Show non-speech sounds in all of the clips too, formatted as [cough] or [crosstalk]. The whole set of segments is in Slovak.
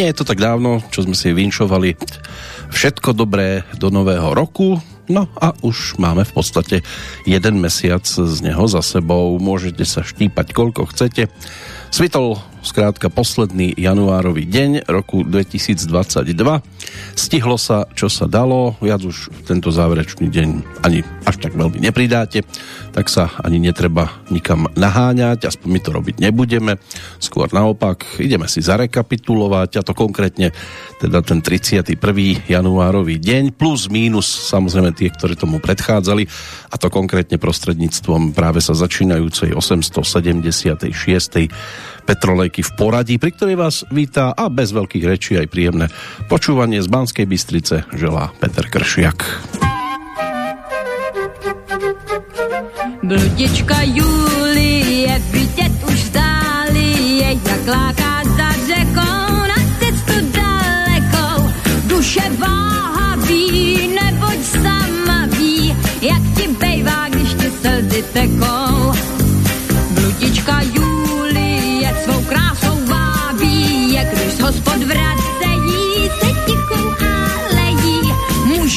Nie je to tak dávno, čo sme si vinšovali všetko dobré do nového roku, no a už máme v podstate jeden mesiac z neho za sebou. Môžete sa štípať koľko chcete. Svitol skrátka posledný januárový deň roku 2022. Stihlo sa, čo sa dalo, viac už tento záverečný deň ani až tak veľmi nepridáte, tak sa ani netreba nikam naháňať, aspoň my to robiť nebudeme. Skôr naopak, ideme si zarekapitulovať a to konkrétne teda ten 31. januárový deň plus mínus samozrejme tie, ktoré tomu predchádzali a to konkrétne prostredníctvom práve sa začínajúcej 876 Petrolejky v poradí, pri ktorej vás vítá a bez veľkých rečí aj príjemné počúvanie z Banskej Bystrice želá Peter Kršiak. Bludička Julie vidět už zdáli je, jak láká za řekou na cestu dalekou. Duše váhavý, neboť sama ví, jak ti bejvá, když ti slzy tekou. Bludička Julie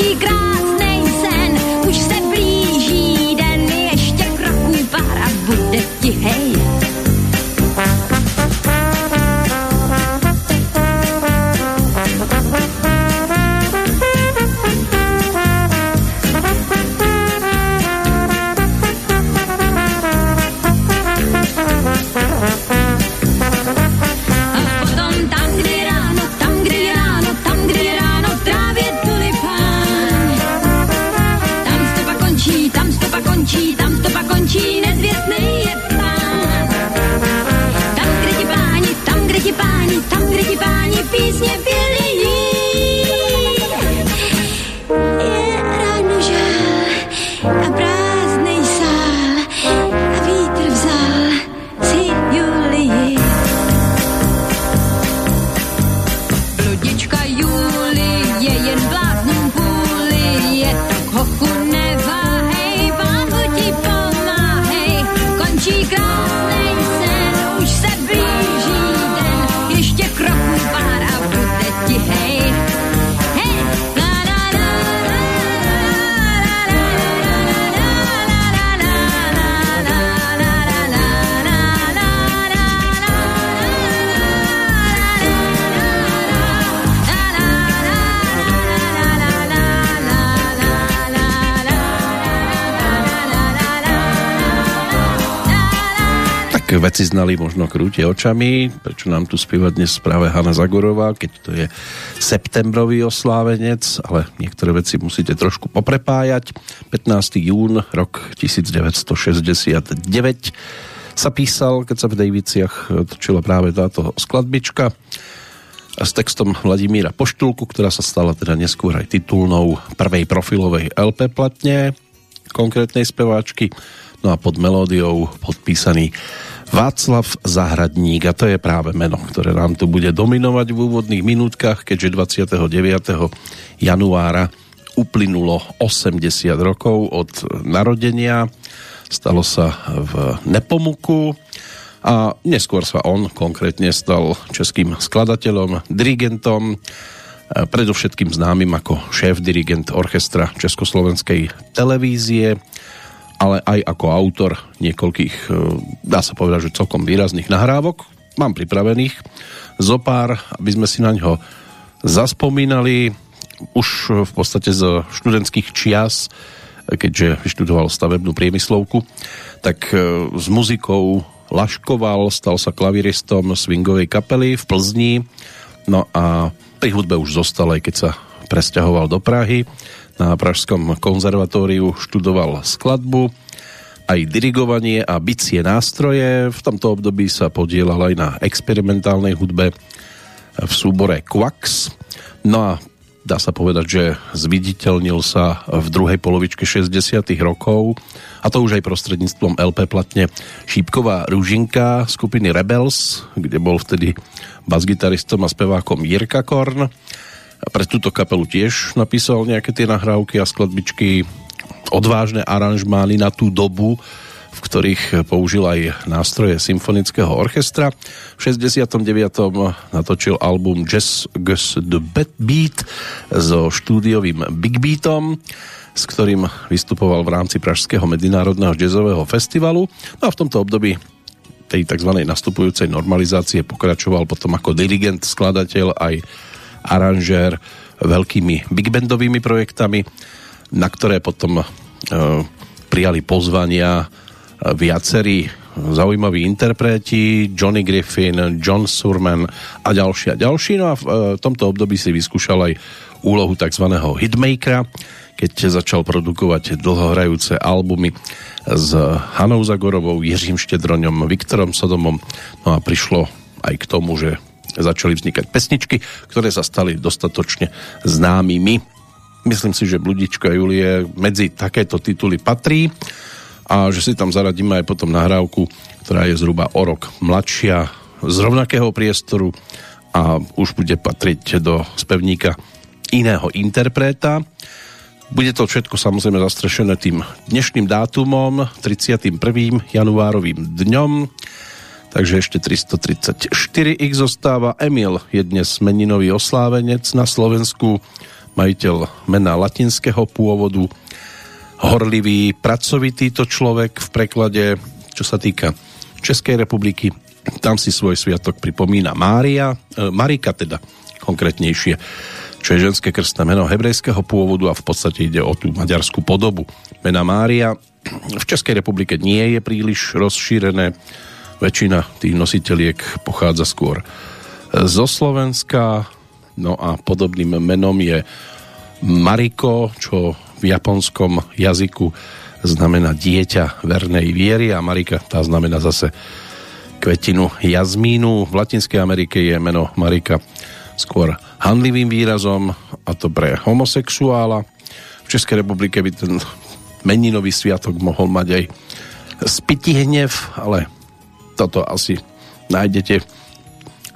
she. Veci znali možno krúte očami, prečo nám tu spieva dnes práve Hanna Zagorová, keď to je septembrový oslávenec, ale niektoré veci musíte trošku poprepájať. 15. jún, rok 1969 sa písal, keď sa v Daviciach točila práve táto skladbička s textom Vladimíra Poštulku, ktorá sa stala teda neskôr aj titulnou prvej profilovej LP platne konkrétnej speváčky, no a pod melódiou podpísaný Václav Zahradník a to je práve meno, ktoré nám tu bude dominovať v úvodných minútkach, keďže 29. januára uplynulo 80 rokov od narodenia. Stalo sa v Nepomuku a neskôr sa on konkrétne stal českým skladateľom, dirigentom, predovšetkým známym ako šéf-dirigent orchestra Československej televízie ale aj ako autor niekoľkých, e, dá sa povedať, že celkom výrazných nahrávok. Mám pripravených zo pár, aby sme si na ňo zaspomínali už v podstate z študentských čias, keďže vyštudoval stavebnú priemyslovku, tak e, s muzikou laškoval, stal sa klaviristom swingovej kapely v Plzni, no a pri hudbe už zostal, aj keď sa presťahoval do Prahy. Na Pražskom konzervatóriu študoval skladbu, aj dirigovanie a bicie nástroje. V tomto období sa podielal aj na experimentálnej hudbe v súbore Quax. No a dá sa povedať, že zviditeľnil sa v druhej polovičke 60 rokov a to už aj prostredníctvom LP platne Šípková rúžinka skupiny Rebels, kde bol vtedy basgitaristom a spevákom Jirka Korn. A pre túto kapelu tiež napísal nejaké tie nahrávky a skladbičky, odvážne aranžmány na tú dobu, v ktorých použil aj nástroje symfonického orchestra. V 69. natočil album Jazz Gus the Beat so štúdiovým Big Beatom s ktorým vystupoval v rámci Pražského medzinárodného jazzového festivalu. No a v tomto období tej tzv. nastupujúcej normalizácie pokračoval potom ako dirigent, skladateľ aj aranžér veľkými big bandovými projektami, na ktoré potom e, prijali pozvania e, viacerí zaujímaví interpreti, Johnny Griffin, John Surman a ďalší a ďalší. No a v e, tomto období si vyskúšal aj úlohu tzv. hitmakera, keď začal produkovať dlhohrajúce albumy s Hanou Zagorovou, Jiřím Štedroňom, Viktorom Sodomom. No a prišlo aj k tomu, že začali vznikať pesničky, ktoré sa stali dostatočne známymi. Myslím si, že Bludička Julie medzi takéto tituly patrí a že si tam zaradíme aj potom nahrávku, ktorá je zhruba o rok mladšia, z rovnakého priestoru a už bude patriť do spevníka iného interpreta. Bude to všetko samozrejme zastrešené tým dnešným dátumom, 31. januárovým dňom, takže ešte 334x zostáva. Emil je dnes meninový oslávenec na Slovensku, majiteľ mena latinského pôvodu, horlivý, pracovitý to človek v preklade, čo sa týka Českej republiky, tam si svoj sviatok pripomína Mária, e, Marika teda konkrétnejšie čo je ženské krstné meno hebrejského pôvodu a v podstate ide o tú maďarskú podobu. Mena Mária v Českej republike nie je príliš rozšírené. Väčšina tých nositeľiek pochádza skôr zo Slovenska. No a podobným menom je Mariko, čo v japonskom jazyku znamená dieťa vernej viery a Marika tá znamená zase kvetinu jazmínu. V Latinskej Amerike je meno Marika skôr handlivým výrazom a to pre homosexuála. V Českej republike by ten meninový sviatok mohol mať aj spiti hnev, ale toto asi nájdete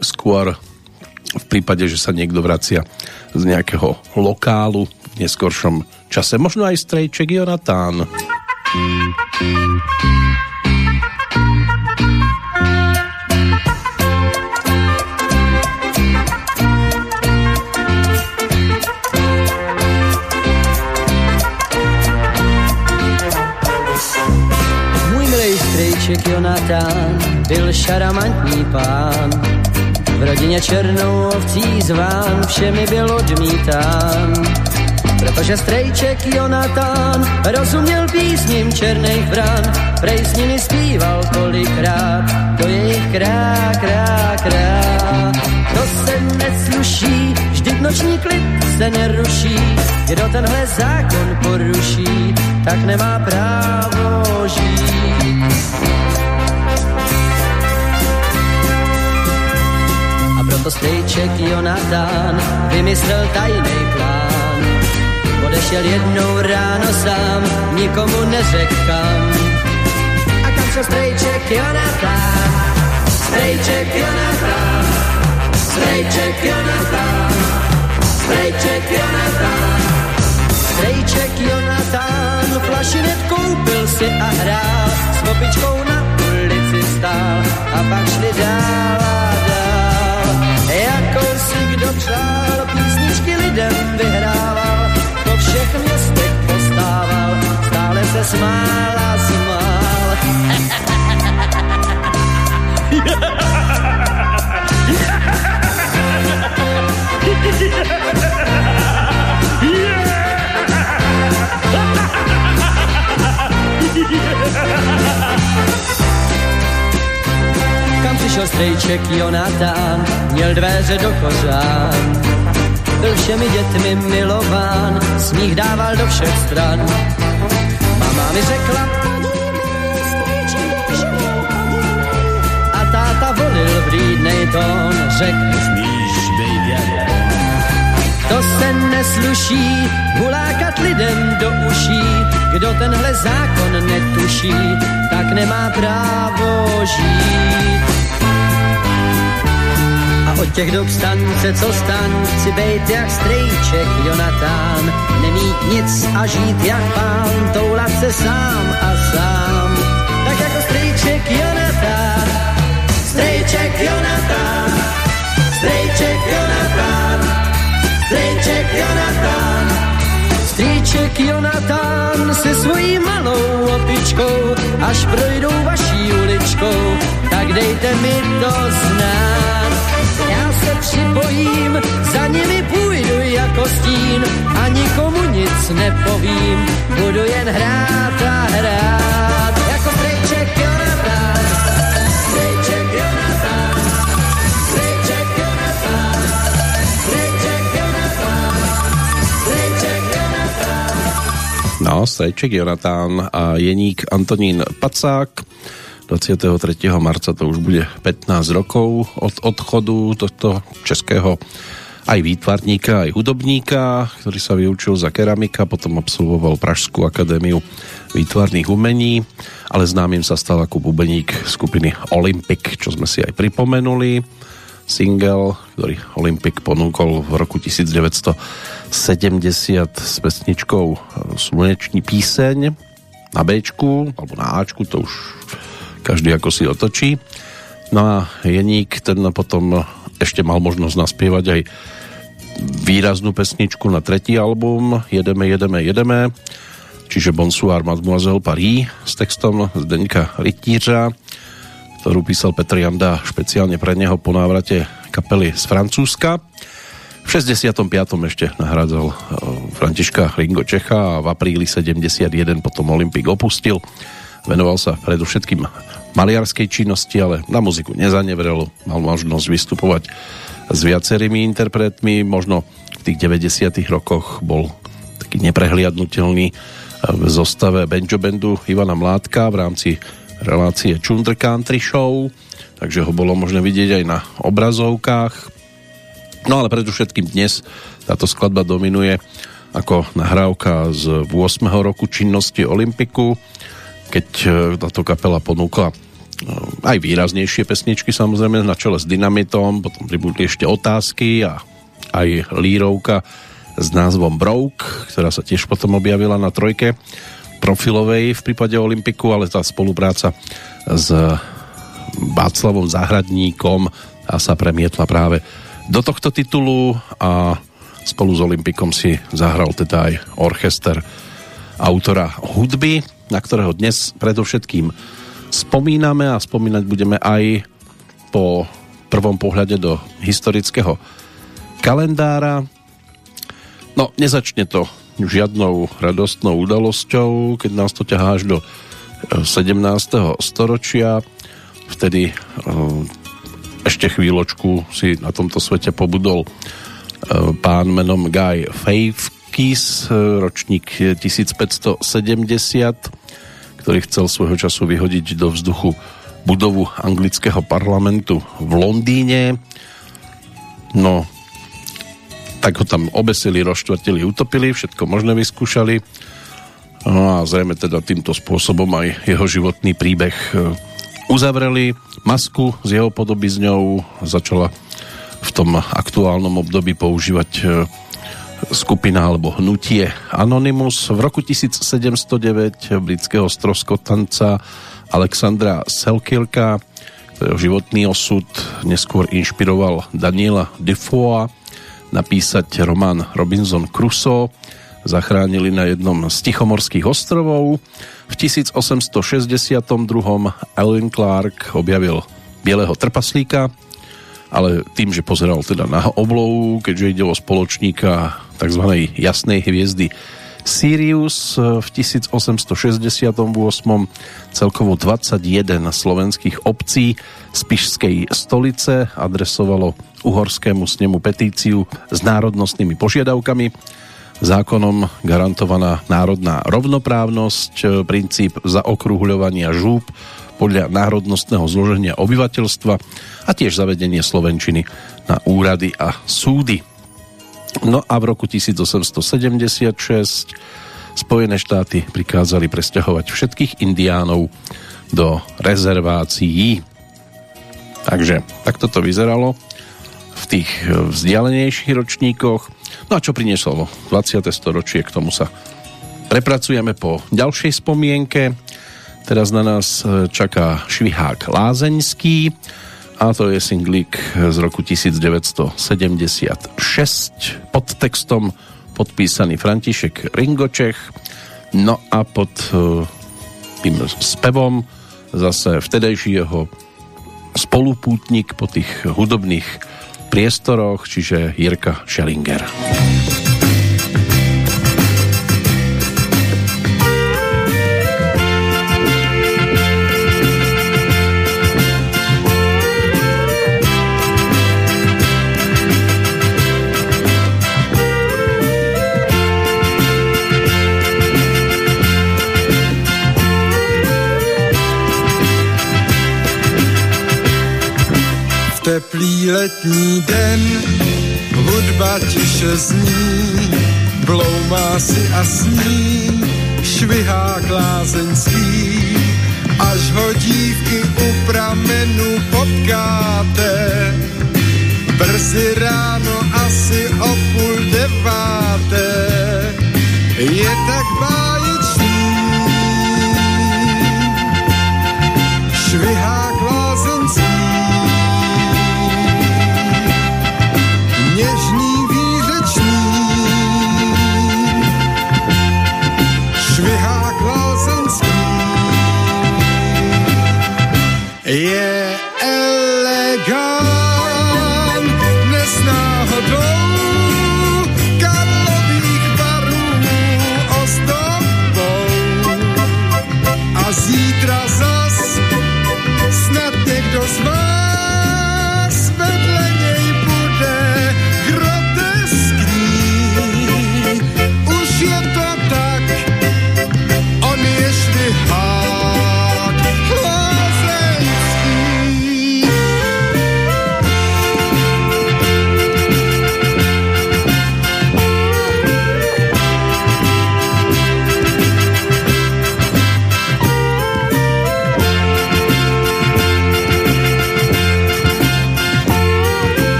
skôr v prípade, že sa niekto vracia z nejakého lokálu v neskoršom čase. Možno aj strejček Jonatán. Strejček Jonatán byl šaramantní pán, v rodině černou ovcí zván, všemi byl odmítán. Protože strejček Jonatán rozuměl písním černých vran, prej s nimi zpíval kolikrát, to je krá, krá, krá. To se nesluší, vždyť noční klid se neruší, kdo tenhle zákon poruší, tak nemá právo žít. Strejček Jonatán vymyslel tajný plán. Odešel jednou ráno sám, nikomu neřekl kam. A kam šel strejček Jonatán? Strejček Jonatán, strejček Jonatán, strejček Jonatán, strejček Jonatán, flašinet koupil si a hrál, s opičkou na ulici stál a pak šli dál a dál. Si kdo přál, písničky lidem vyhrával, po všech městech postával, stále se smál a smál. [laughs] přišel strejček Jonatán, měl dveře do kořán. Byl všemi dětmi milován, smích dával do všech stran. Mama mi řekla, a táta volil vrýdnej tón, řekl, smíš bejt to se nesluší, hulákat lidem do uší, kdo tenhle zákon netuší, tak nemá právo žít. A od těch dob stance, co stan, chci bejt jak strejček Jonatán, nemít nic a žít jak pán, toulat se sám a sám. Tak jako strejček Jonatán, strejček Jonatán, strejček Jonatán, strejček Jonatán. Strýček Jonatán se svojí malou opičkou, až projdou vaší uličkou, tak dejte mi to znát. Já se připojím, za nimi půjdu jako stín a nikomu nic nepovím, budu jen hrát a hrát. No, Strejček Jonatán a Jeník Antonín Pacák. 23. marca to už bude 15 rokov od odchodu tohto českého aj výtvarníka, aj hudobníka, ktorý sa vyučil za keramika, potom absolvoval Pražskú akadémiu výtvarných umení, ale známym sa stal ako bubeník skupiny Olympic, čo sme si aj pripomenuli. Single, ktorý Olympic ponúkol v roku 1970 s pesničkou Slunečný píseň na Bčku, alebo na Ačku, to už každý ako si otočí. No a Jeník ten potom ešte mal možnosť naspievať aj výraznú pesničku na tretí album Jedeme, jedeme, jedeme čiže Bonsoir Mademoiselle Paris s textom Zdeňka Rytířa ktorú písal Petr Janda špeciálne pre neho po návrate kapely z Francúzska. V 65. ešte nahradzal eh, Františka Ringo Čecha a v apríli 71 potom Olympik opustil. Venoval sa predovšetkým maliarskej činnosti, ale na muziku nezanevrel. Mal možnosť vystupovať s viacerými interpretmi. Možno v tých 90 rokoch bol taký neprehliadnutelný v zostave Benjo Bandu Ivana Mládka v rámci relácie Chunder Country Show, takže ho bolo možné vidieť aj na obrazovkách. No ale predovšetkým dnes táto skladba dominuje ako nahrávka z 8. roku činnosti Olympiku, keď e, táto kapela ponúkla e, aj výraznejšie pesničky samozrejme na čele s Dynamitom, potom pribudli ešte otázky a aj lírovka s názvom Broke, ktorá sa tiež potom objavila na trojke profilovej v prípade Olympiku, ale tá spolupráca s Václavom Zahradníkom a sa premietla práve do tohto titulu a spolu s Olympikom si zahral teda aj orchester autora hudby, na ktorého dnes predovšetkým spomíname a spomínať budeme aj po prvom pohľade do historického kalendára. No, nezačne to žiadnou radostnou udalosťou, keď nás to ťahá až do 17. E, storočia. Vtedy e, ešte chvíľočku si na tomto svete pobudol e, pán menom Guy Fawkes, ročník 1570, ktorý chcel svojho času vyhodiť do vzduchu budovu anglického parlamentu v Londýne. No, tak ho tam obesili, rozštvrtili, utopili, všetko možné vyskúšali. No a zrejme teda týmto spôsobom aj jeho životný príbeh e, uzavreli. Masku s jeho podobizňou začala v tom aktuálnom období používať e, skupina alebo hnutie Anonymous. V roku 1709 britského stroskotanca Alexandra Selkirka, ktorého životný osud neskôr inšpiroval Daniela Defoe, napísať román Robinson Crusoe. Zachránili na jednom z Tichomorských ostrovov. V 1862. Alan Clark objavil bieleho trpaslíka, ale tým, že pozeral teda na oblou, keďže ide o spoločníka tzv. jasnej hviezdy Sirius v 1868 celkovo 21 slovenských obcí z Pišskej stolice adresovalo uhorskému snemu petíciu s národnostnými požiadavkami zákonom garantovaná národná rovnoprávnosť, princíp zaokrúhľovania žúb podľa národnostného zloženia obyvateľstva a tiež zavedenie Slovenčiny na úrady a súdy. No a v roku 1876 Spojené štáty prikázali presťahovať všetkých indiánov do rezervácií. Takže takto to vyzeralo v tých vzdialenejších ročníkoch. No a čo prinieslo 20. storočie, k tomu sa prepracujeme po ďalšej spomienke. Teraz na nás e, čaká Švihák Lázeňský a to je singlik z roku 1976 pod textom podpísaný František Ringočech no a pod e, tým spevom zase vtedajší jeho spolupútnik po tých hudobných priestoroch, čiže Jirka Schellinger. Teplý letní den, hudba tiše zní, bloumá si a sní, švihá klázeňský, až ho dívky u pramenu potkáte. Brzy ráno asi o půl deváté, je tak báječný.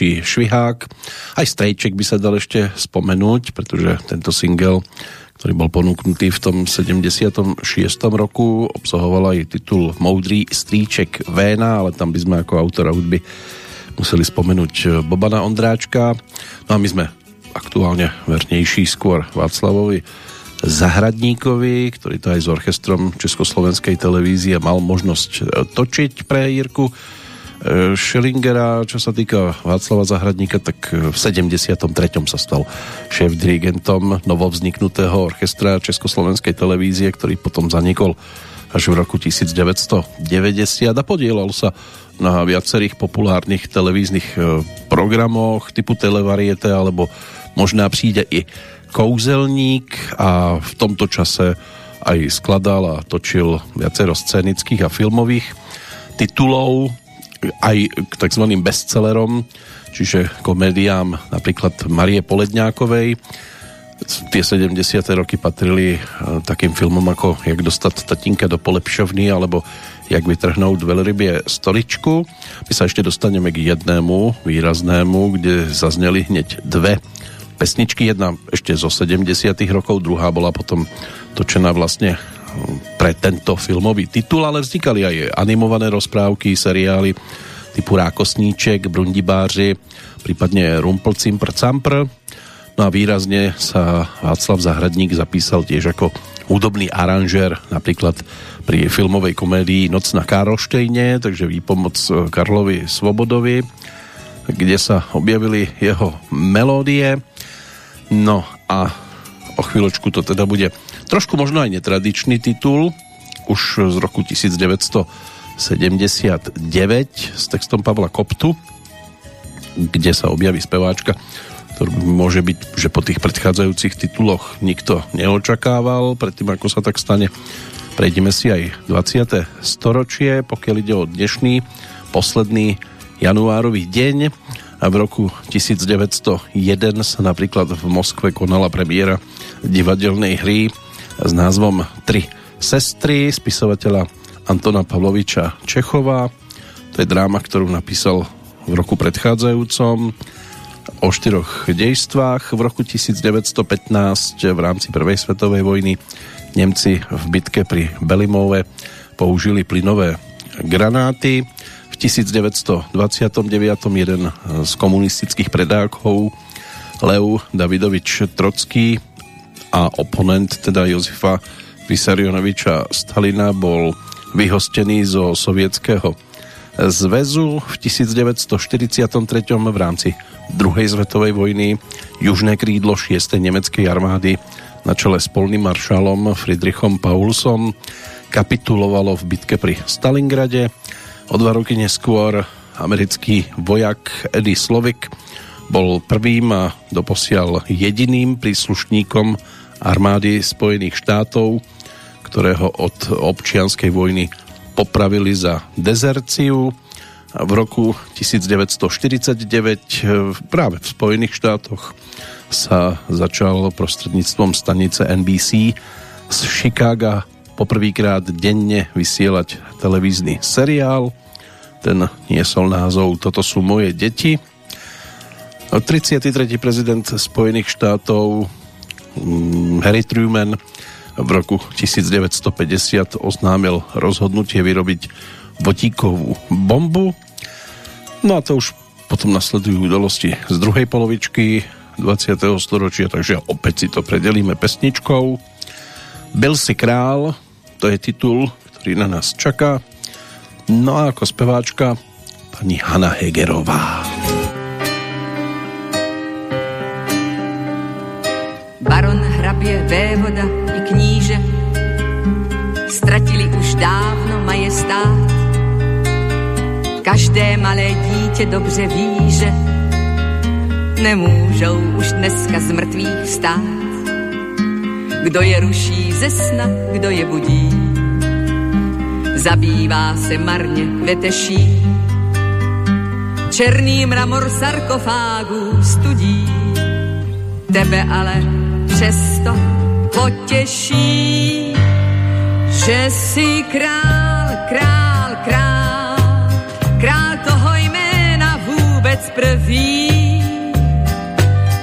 Ďalší švihák. Aj Strejček by sa dal ešte spomenúť, pretože tento single, ktorý bol ponúknutý v tom 76. roku, obsahoval aj titul Moudrý strýček Véna, ale tam by sme ako autora hudby museli spomenúť Bobana Ondráčka. No a my sme aktuálne vernejší skôr Václavovi Zahradníkovi, ktorý to aj s orchestrom Československej televízie mal možnosť e, točiť pre Jirku e, Schillingera, čo sa týka Václava Zahradníka, tak v 73. sa stal šéf-dirigentom novovzniknutého orchestra Československej televízie, ktorý potom zanikol až v roku 1990 a podielal sa na viacerých populárnych televíznych e, programoch typu Televariete alebo možná príde i kouzelník a v tomto čase aj skladal a točil viacero scénických a filmových titulov aj k tzv. bestsellerom, čiže komédiám napríklad Marie Poledňákovej. Tie 70. roky patrili e, takým filmom ako Jak dostat tatínka do polepšovny alebo Jak vytrhnout veľrybie stoličku. My sa ešte dostaneme k jednému výraznému, kde zazneli hneď dve pesničky, jedna ešte zo 70 rokov, druhá bola potom točená vlastne pre tento filmový titul, ale vznikali aj animované rozprávky, seriály typu Rákosníček, Brundibáři, prípadne Rumpl Cimpr Campr. No a výrazne sa Václav Zahradník zapísal tiež ako hudobný aranžér, napríklad pri filmovej komédii Noc na Károštejne, takže výpomoc Karlovi Svobodovi, kde sa objavili jeho melódie. No a o chvíľočku to teda bude trošku možno aj netradičný titul, už z roku 1979 s textom Pavla Koptu, kde sa objaví speváčka, ktorú môže byť, že po tých predchádzajúcich tituloch nikto neočakával, predtým ako sa tak stane. Prejdeme si aj 20. storočie, pokiaľ ide o dnešný posledný januárový deň a v roku 1901 sa napríklad v Moskve konala premiéra divadelnej hry s názvom Tri sestry spisovateľa Antona Pavloviča Čechova. To je dráma, ktorú napísal v roku predchádzajúcom o štyroch dejstvách. V roku 1915 v rámci Prvej svetovej vojny Nemci v bitke pri Belimove použili plynové granáty 1929 jeden z komunistických predákov Leu Davidovič Trocký a oponent teda Jozefa Vysarionoviča Stalina bol vyhostený zo sovietského zväzu v 1943 v rámci druhej svetovej vojny južné krídlo 6. nemeckej armády na čele s polným maršalom Friedrichom Paulsom kapitulovalo v bitke pri Stalingrade O dva roky neskôr americký vojak Eddie Slovik bol prvým a doposiaľ jediným príslušníkom armády Spojených štátov, ktorého od občianskej vojny popravili za dezerciu. V roku 1949 práve v Spojených štátoch sa začal prostredníctvom stanice NBC z Chicaga poprvýkrát denne vysielať televízny seriál ten niesol názov Toto sú moje deti. 33. prezident Spojených štátov Harry Truman v roku 1950 oznámil rozhodnutie vyrobiť vodíkovú bombu. No a to už potom nasledujú udalosti z druhej polovičky 20. storočia, takže opäť si to predelíme pesničkou. Byl si král, to je titul, ktorý na nás čaká. No a ako speváčka pani Hanna Hegerová. Hrabě, vévoda i kníže ztratili už dávno majestát. Každé malé dítě dobře ví, že nemůžou už dneska z mrtvých stát. Kdo je ruší ze sna, kdo je budí, zabývá se marně veteší. Černý mramor sarkofágu studí, tebe ale přesto potěší, že si král, král, král, král toho jména vůbec prvý.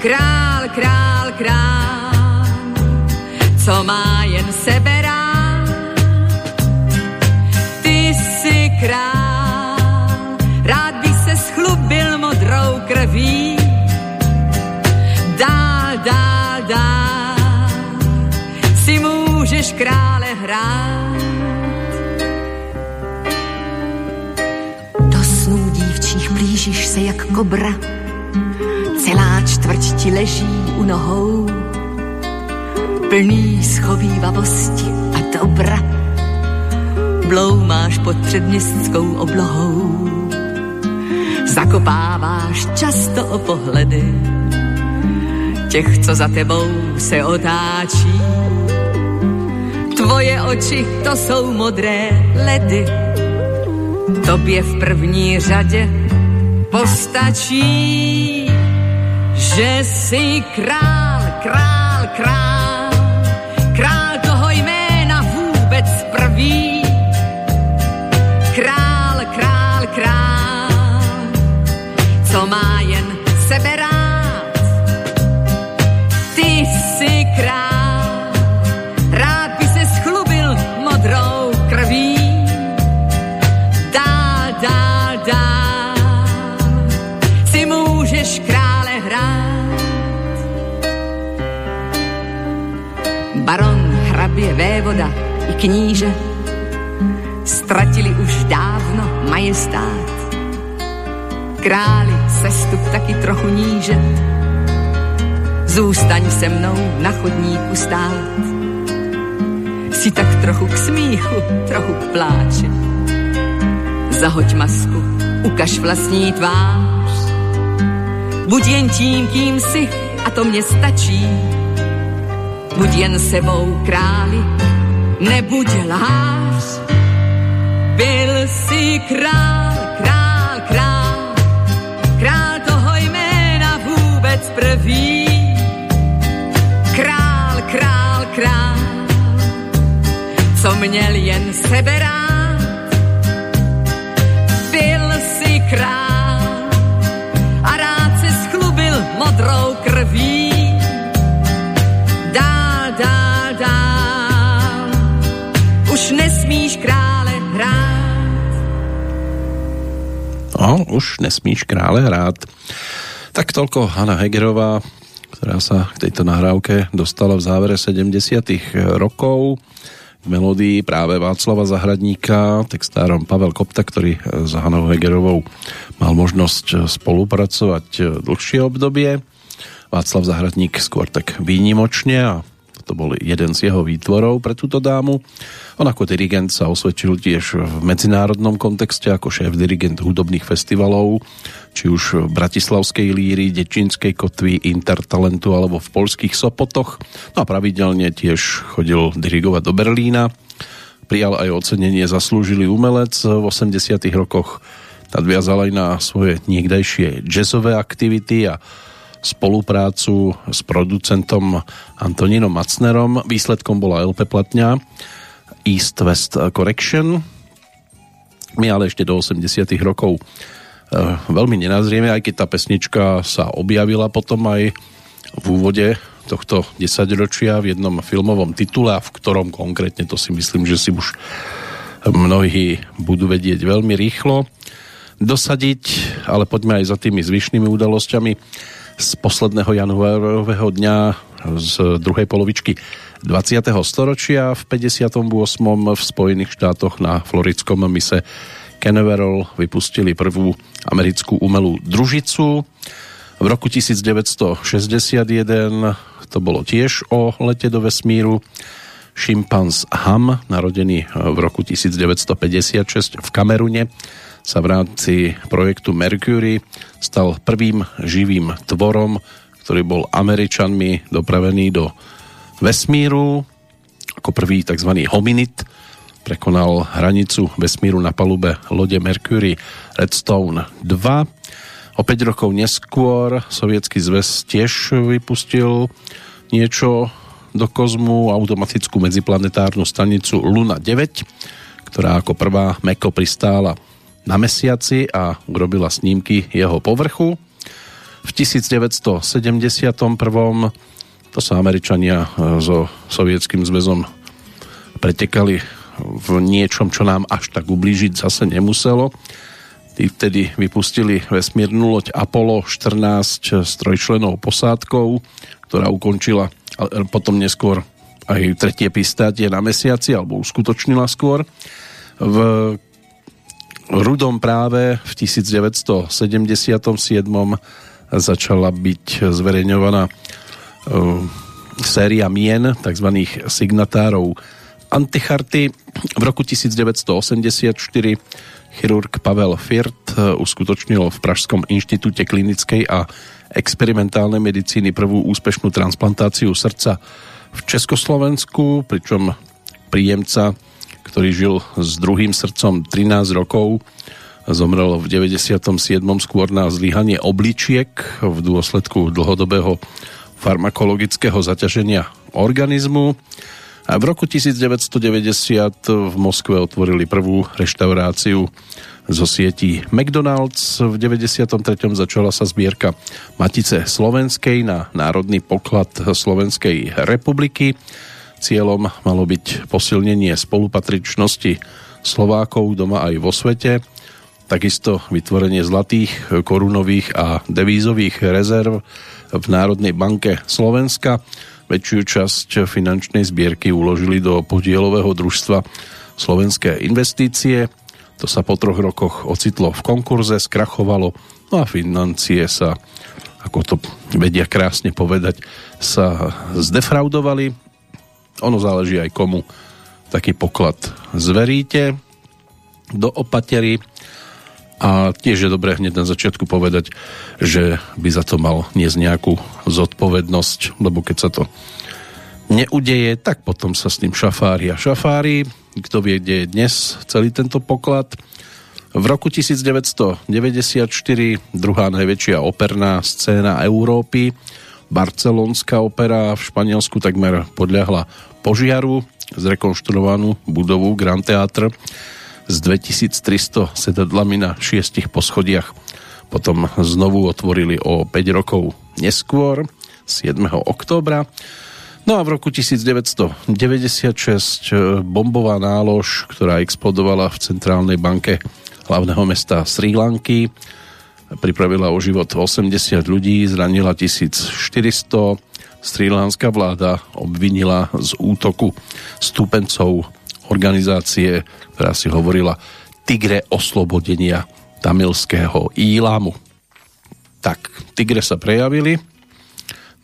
Král, král, král, co má jen sebe rád král, rád by můžeš krále hrát. Do snů dívčích blížíš se jak kobra, celá čtvrť ti leží u nohou, plný schovývavosti a dobra. Bloumáš pod předměstskou oblohou, zakopáváš často o pohledy těch, co za tebou se otáčí. Tvoje oči, to jsou modré ledy, tobě v první řadě postačí, že jsi král, král, král, král toho jména vůbec prvý. Král, král, král, co má jen sebe vévoda i kníže ztratili už dávno majestát. Králi sestup taky trochu níže, zůstaň se mnou na chodníku stát. Si tak trochu k smíchu, trochu k pláči. Zahoď masku, ukaž vlastní tvář. Buď jen tím, kým si, a to mě stačí. Buď jen sebou králi, nebuď lhář. Byl si král, král, král, král toho jména vůbec prvý. Král, král, král, co měl jen sebe rád. Byl si král a rád se schlubil modrou krví. Už nesmíš krále hrát. No, už nesmíš krále hrát. Tak toľko Hanna Hegerová, ktorá sa k tejto nahrávke dostala v závere 70 rokov k melódii práve Václava Zahradníka, textárom Pavel Kopta, ktorý s Hanou Hegerovou mal možnosť spolupracovať dlhšie obdobie. Václav Zahradník skôr tak výnimočne a to bol jeden z jeho výtvorov pre túto dámu. On ako dirigent sa osvedčil tiež v medzinárodnom kontexte ako šéf-dirigent hudobných festivalov, či už v Bratislavskej líry, Dečínskej kotvy, Intertalentu alebo v polských Sopotoch. No a pravidelne tiež chodil dirigovať do Berlína. Prijal aj ocenenie Zaslúžilý umelec v 80 rokoch. Nadviazal aj na svoje niekdajšie jazzové aktivity a spoluprácu s producentom Antonínom Macnerom. Výsledkom bola LP platňa East West Correction. My ale ešte do 80 rokov e, veľmi nenazrieme, aj keď tá pesnička sa objavila potom aj v úvode tohto desaťročia v jednom filmovom titule a v ktorom konkrétne to si myslím, že si už mnohí budú vedieť veľmi rýchlo dosadiť, ale poďme aj za tými zvyšnými udalosťami z posledného januárového dňa z druhej polovičky 20. storočia v 58. v Spojených štátoch na floridskom mise Canaveral vypustili prvú americkú umelú družicu. V roku 1961 to bolo tiež o lete do vesmíru. Šimpanz Ham, narodený v roku 1956 v Kamerune, sa v rámci projektu Mercury stal prvým živým tvorom, ktorý bol Američanmi dopravený do vesmíru. Ako prvý tzv. hominid prekonal hranicu vesmíru na palube lode Mercury Redstone 2. O 5 rokov neskôr sovietský zväz tiež vypustil niečo do kozmu, automatickú medziplanetárnu stanicu Luna 9, ktorá ako prvá meko pristála na mesiaci a urobila snímky jeho povrchu. V 1971. to sa Američania e, so Sovietským zväzom pretekali v niečom, čo nám až tak ublížiť zase nemuselo. Tí vtedy vypustili vesmírnu loď Apollo 14 s trojčlenou posádkou, ktorá ukončila potom neskôr aj tretie pistátie na mesiaci, alebo uskutočnila skôr. V Rudom práve v 1977 začala byť zverejňovaná séria mien, tzv. signatárov anticharty. V roku 1984 chirurg Pavel Firt uskutočnil v Pražskom inštitúte klinickej a experimentálnej medicíny prvú úspešnú transplantáciu srdca v Československu, pričom príjemca, ktorý žil s druhým srdcom 13 rokov, zomrel v 97. skôr na zlyhanie obličiek v dôsledku dlhodobého farmakologického zaťaženia organizmu. A v roku 1990 v Moskve otvorili prvú reštauráciu zo sietí McDonald's. V 93. začala sa zbierka Matice Slovenskej na Národný poklad Slovenskej republiky. Cieľom malo byť posilnenie spolupatričnosti Slovákov doma aj vo svete, takisto vytvorenie zlatých, korunových a devízových rezerv v Národnej banke Slovenska. Väčšiu časť finančnej zbierky uložili do podielového družstva Slovenské investície. To sa po troch rokoch ocitlo v konkurze, skrachovalo, no a financie sa, ako to vedia krásne povedať, sa zdefraudovali. Ono záleží aj komu taký poklad zveríte do opatery a tiež je dobré hneď na začiatku povedať, že by za to mal niesť nejakú zodpovednosť, lebo keď sa to neudeje, tak potom sa s tým šafári a šafári. Kto vie, kde je dnes celý tento poklad. V roku 1994 druhá najväčšia operná scéna Európy, Barcelonská opera v Španielsku takmer podľahla požiaru, zrekonštruovanú budovu Grand Theatre s 2300 sedadlami na šiestich poschodiach. Potom znovu otvorili o 5 rokov neskôr, 7. októbra. No a v roku 1996 eh, bombová nálož, ktorá explodovala v centrálnej banke hlavného mesta Sri Lanky, pripravila o život 80 ľudí, zranila 1400. Sri Lánska vláda obvinila z útoku stupencov organizácie, ktorá si hovorila Tigre oslobodenia tamilského Ílamu. Tak, tigre sa prejavili,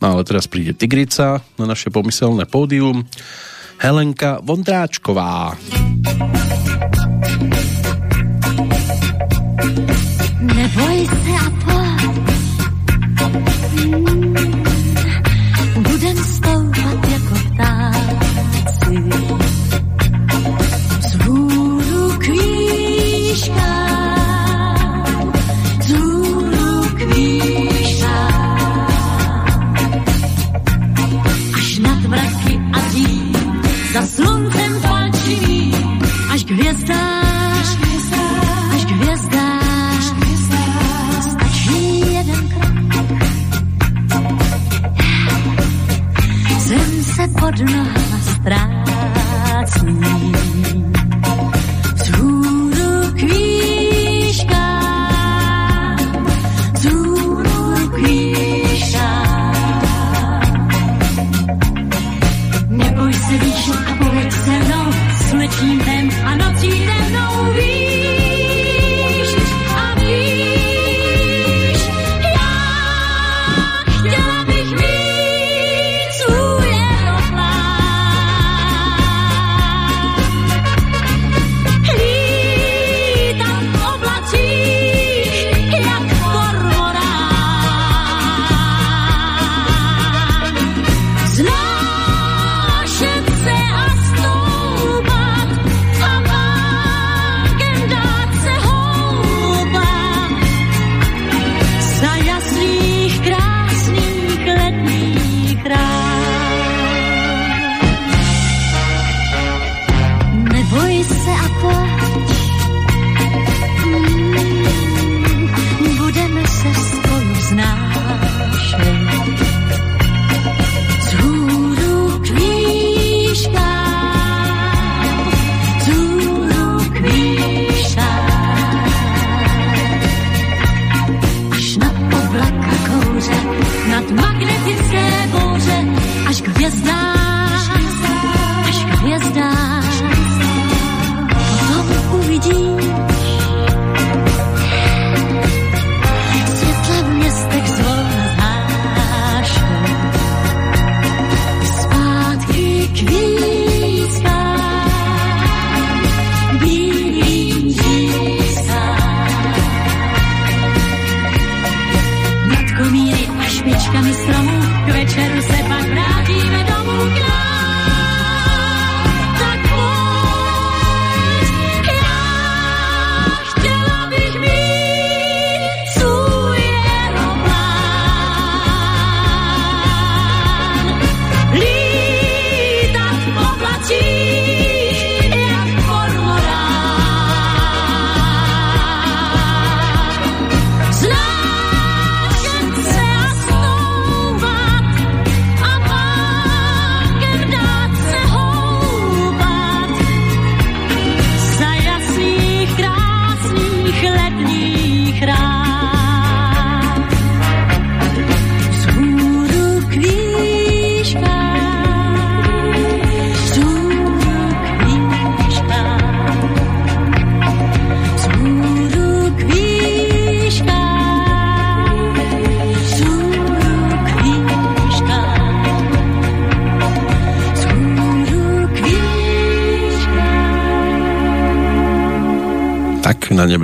no ale teraz príde tigrica na naše pomyselné pódium. Helenka Vondráčková. Neboj se a po I do not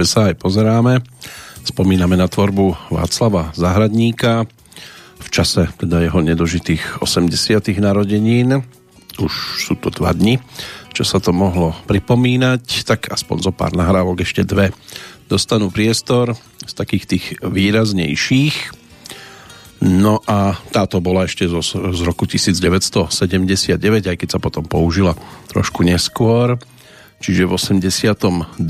nebe sa aj pozeráme. Spomíname na tvorbu Václava Zahradníka v čase teda jeho nedožitých 80. narodenín. Už sú to dva dni, čo sa to mohlo pripomínať, tak aspoň zo pár nahrávok ešte dve dostanú priestor z takých tých výraznejších. No a táto bola ešte zo, z roku 1979, aj keď sa potom použila trošku neskôr čiže v 82.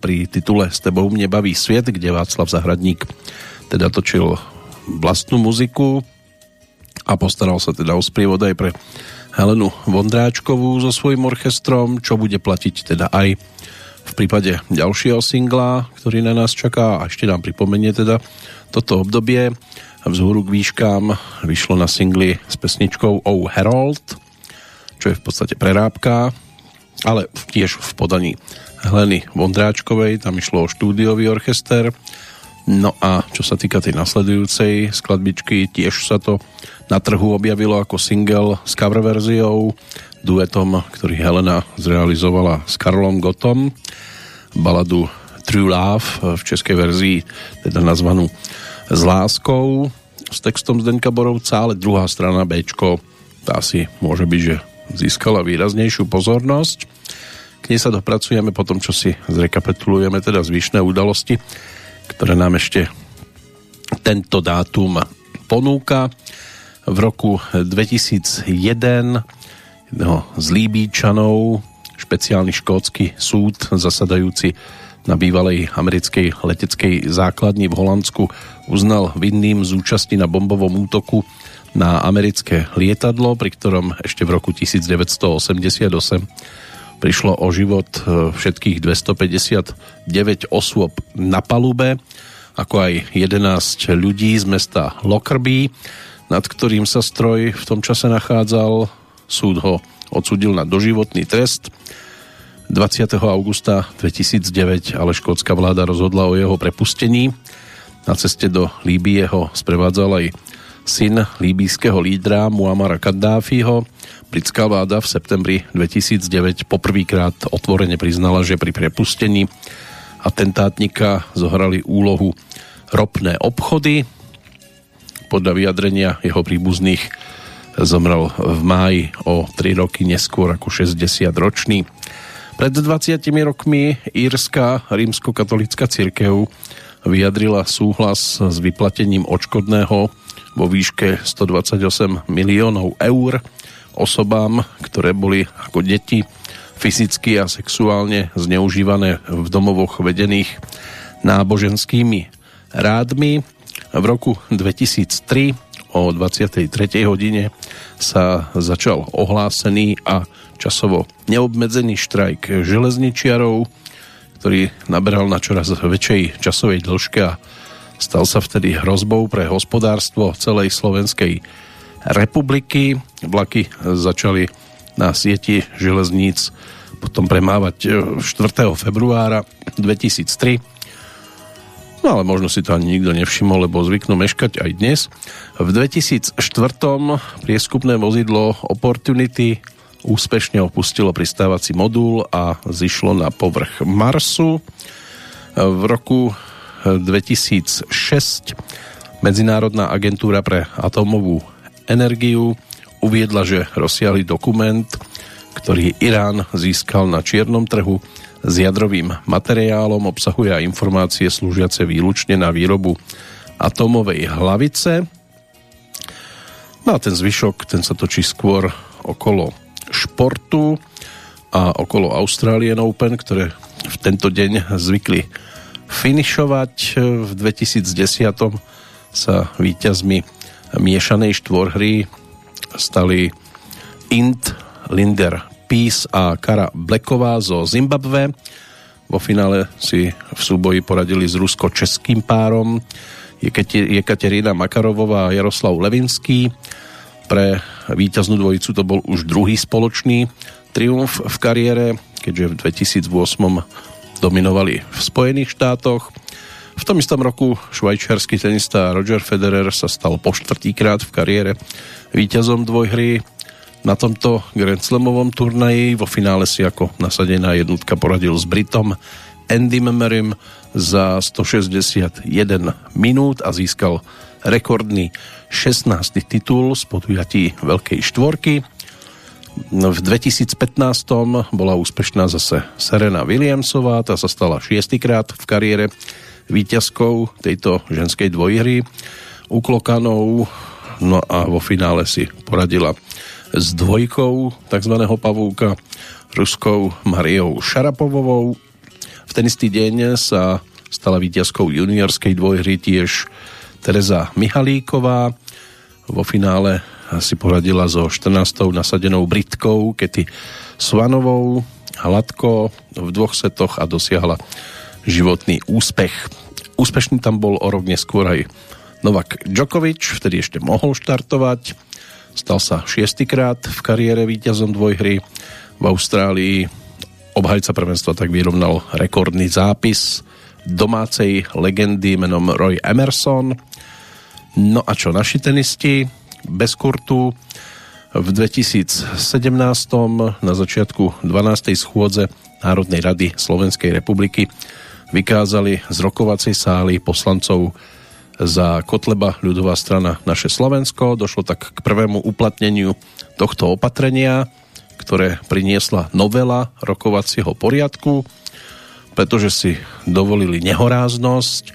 pri titule S tebou mne baví sviet, kde Václav Zahradník teda točil vlastnú muziku a postaral sa teda o sprievod aj pre Helenu Vondráčkovú so svojím orchestrom, čo bude platiť teda aj v prípade ďalšieho singla, ktorý na nás čaká a ešte nám pripomenie teda toto obdobie. Vzhúru k výškám vyšlo na singli s pesničkou Oh Herald, čo je v podstate prerábka ale tiež v podaní Heleny Vondráčkovej, tam išlo o štúdiový orchester. No a čo sa týka tej nasledujúcej skladbičky, tiež sa to na trhu objavilo ako single s cover verziou, duetom, ktorý Helena zrealizovala s Karlom Gotom, baladu True Love v českej verzii, teda nazvanú S láskou, s textom Zdenka Borovca, ale druhá strana Bčko, tá si môže byť, že získala výraznejšiu pozornosť. K nej sa dopracujeme po tom, čo si zrekapitulujeme teda zvyšné udalosti, ktoré nám ešte tento dátum ponúka. V roku 2001 jedného z Líbíčanov špeciálny škótsky súd zasadajúci na bývalej americkej leteckej základni v Holandsku uznal vinným zúčasti na bombovom útoku na americké lietadlo, pri ktorom ešte v roku 1988 prišlo o život e, všetkých 259 osôb na palube, ako aj 11 ľudí z mesta Lockerbie, nad ktorým sa stroj v tom čase nachádzal. Súd ho odsudil na doživotný trest. 20. augusta 2009 ale škótska vláda rozhodla o jeho prepustení. Na ceste do Líbie ho sprevádzal aj syn líbijského lídra Muamara Kaddáfiho. Britská vláda v septembri 2009 poprvýkrát otvorene priznala, že pri prepustení atentátnika zohrali úlohu ropné obchody. Podľa vyjadrenia jeho príbuzných zomrel v máji o 3 roky neskôr ako 60 ročný. Pred 20 rokmi írska rímskokatolická církev vyjadrila súhlas s vyplatením odškodného vo výške 128 miliónov eur osobám, ktoré boli ako deti fyzicky a sexuálne zneužívané v domovoch vedených náboženskými rádmi. V roku 2003 o 23. hodine sa začal ohlásený a časovo neobmedzený štrajk železničiarov, ktorý naberal na čoraz väčšej časovej dĺžke a Stal sa vtedy hrozbou pre hospodárstvo celej Slovenskej republiky. Vlaky začali na sieti železníc potom premávať 4. E, februára 2003. No ale možno si to ani nikto nevšimol, lebo zvyknú meškať aj dnes. V 2004. prieskupné vozidlo Opportunity úspešne opustilo pristávací modul a zišlo na povrch Marsu. V roku 2006 Medzinárodná agentúra pre atomovú energiu, uviedla, že rozsiahly dokument, ktorý Irán získal na čiernom trhu s jadrovým materiálom, obsahuje aj informácie slúžiace výlučne na výrobu atomovej hlavice. No a ten zvyšok, ten sa točí skôr okolo športu a okolo Australian Open, ktoré v tento deň zvykli finišovať. V 2010 sa víťazmi miešanej štvorhry stali Int, Linder Peace a Kara Bleková zo Zimbabve. Vo finále si v súboji poradili s rusko-českým párom Jekaterina Makarovová a Jaroslav Levinský. Pre víťaznú dvojicu to bol už druhý spoločný triumf v kariére, keďže v 2008 dominovali v Spojených štátoch. V tom istom roku švajčiarsky tenista Roger Federer sa stal po štvrtýkrát v kariére víťazom dvojhry. Na tomto Grand Slamovom turnaji vo finále si ako nasadená jednotka poradil s Britom Andy Murraym za 161 minút a získal rekordný 16. titul z podujatí Veľkej štvorky. V 2015 bola úspešná zase Serena Williamsová, tá sa stala šiestýkrát v kariére víťazkou tejto ženskej dvojhry uklokanou no a vo finále si poradila s dvojkou tzv. pavúka ruskou Mariou Šarapovovou. V ten istý deň sa stala víťazkou juniorskej dvojhry tiež Tereza Mihalíková. Vo finále si poradila so 14. nasadenou Britkou Kety Svanovou hladko v dvoch setoch a dosiahla životný úspech. Úspešný tam bol o rok neskôr aj Novak Djokovic, vtedy ešte mohol štartovať. Stal sa šiestýkrát v kariére víťazom dvojhry. V Austrálii obhajca prvenstva tak vyrovnal rekordný zápis domácej legendy menom Roy Emerson. No a čo naši tenisti bez kurtu v 2017 na začiatku 12. schôdze Národnej rady Slovenskej republiky vykázali z rokovacej sály poslancov za Kotleba ľudová strana Naše Slovensko. Došlo tak k prvému uplatneniu tohto opatrenia, ktoré priniesla novela rokovacieho poriadku, pretože si dovolili nehoráznosť,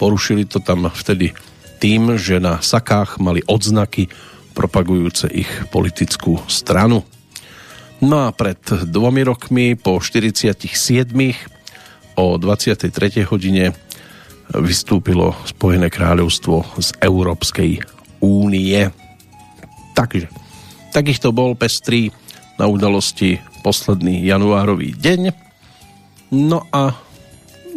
porušili to tam vtedy tým, že na sakách mali odznaky propagujúce ich politickú stranu. No a pred dvomi rokmi po 47 o 23. hodine vystúpilo Spojené kráľovstvo z Európskej únie. Takže, takýchto bol pestrý na udalosti posledný januárový deň. No a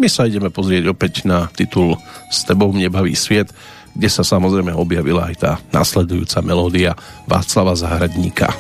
my sa ideme pozrieť opäť na titul S tebou mne baví sviet, kde sa samozrejme objavila aj tá nasledujúca melódia Václava Zahradníka.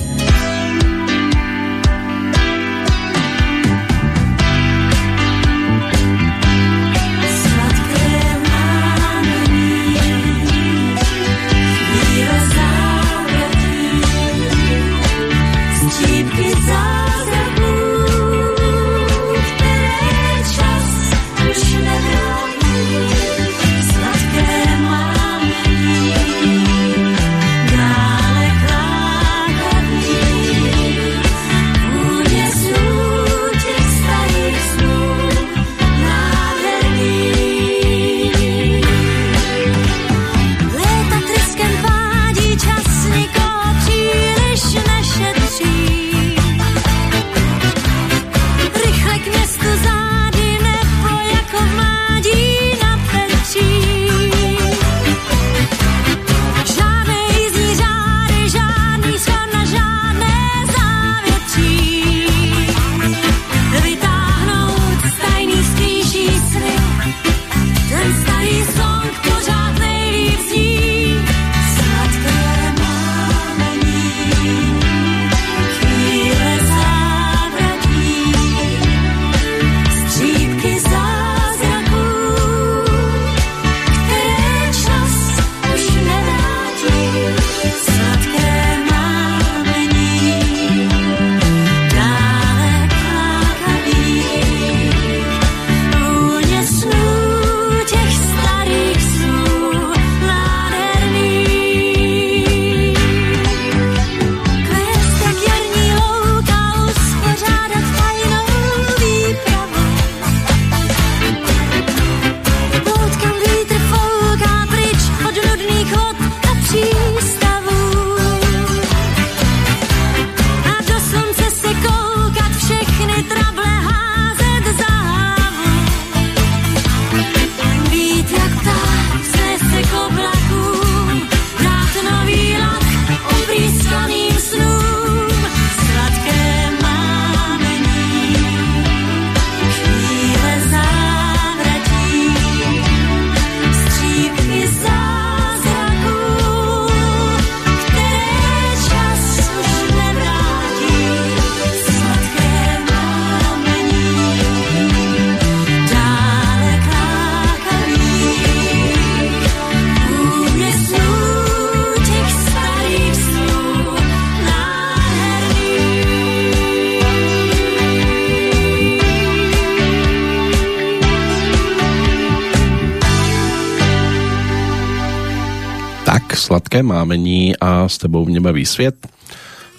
Mámení a S tebou v neba sviet.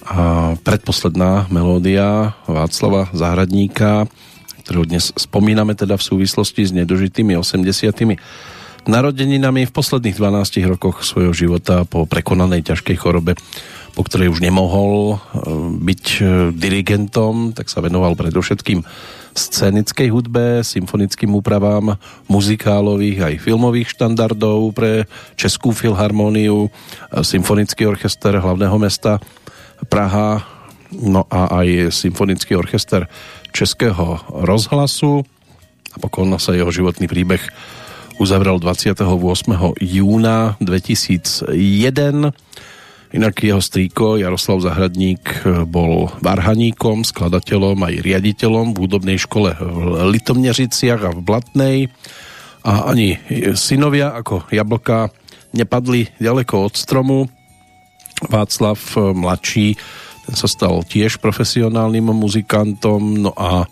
A predposledná melódia Václava Zahradníka, ktorú dnes spomíname teda v súvislosti s nedožitými 80 narodeninami v posledných 12 rokoch svojho života po prekonanej ťažkej chorobe po ktorej už nemohol e, byť e, dirigentom, tak sa venoval predovšetkým scénickej hudbe, symfonickým úpravám muzikálových aj filmových štandardov pre Českú filharmóniu, e, Symfonický orchester hlavného mesta Praha, no a aj Symfonický orchester Českého rozhlasu. Pokon sa jeho životný príbeh uzavrel 28. júna 2001 Inak jeho strýko Jaroslav Zahradník e, bol varhaníkom, skladateľom aj riaditeľom v hudobnej škole v Litomneřiciach a v Blatnej a ani synovia ako Jablka nepadli ďaleko od stromu. Václav e, mladší ten sa stal tiež profesionálnym muzikantom, no a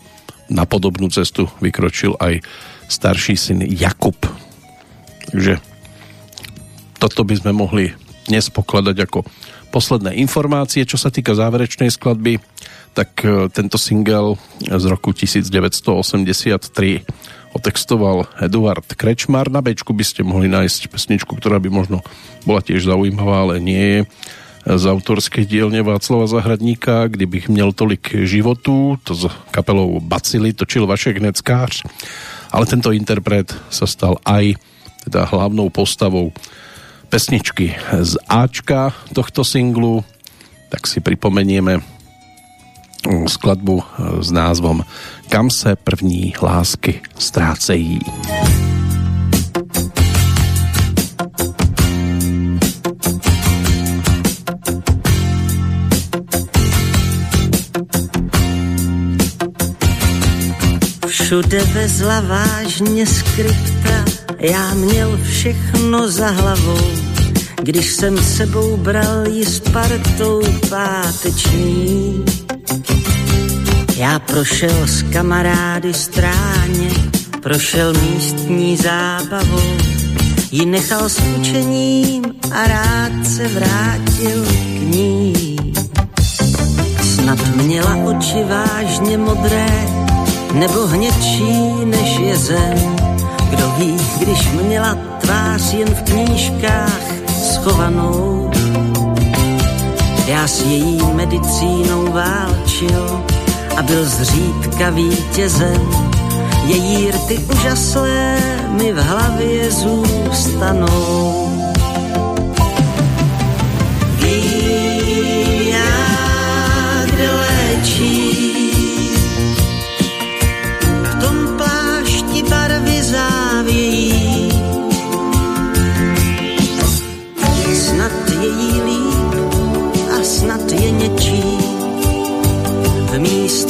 na podobnú cestu vykročil aj starší syn Jakub. Takže toto by sme mohli dnes pokladať ako posledné informácie. Čo sa týka záverečnej skladby, tak e, tento single z roku 1983 otextoval Eduard Krečmar. Na bečku by ste mohli nájsť pesničku, ktorá by možno bola tiež zaujímavá, ale nie je z autorskej dielne Václava Zahradníka, kdybych měl tolik životu, to s kapelou Bacily točil Vašek Neckář, ale tento interpret sa stal aj teda hlavnou postavou pesničky z Ačka tohto singlu, tak si pripomenieme skladbu s názvom Kam se první lásky ztrácejí. Všude vezla vážně skripta, já měl všechno za hlavou, když jsem sebou bral ji s partou páteční. Já prošel s kamarády stráně, prošel místní zábavou, ji nechal s učením a rád se vrátil k ní. Snad měla oči vážně modré, nebo hnědší než je zem. Kdo ví, když měla tvář jen v knížkách schovanou. Já s její medicínou válčil a byl zřídka vítězem. Její rty úžaslé mi v hlavě zůstanou. Ví, jak léčí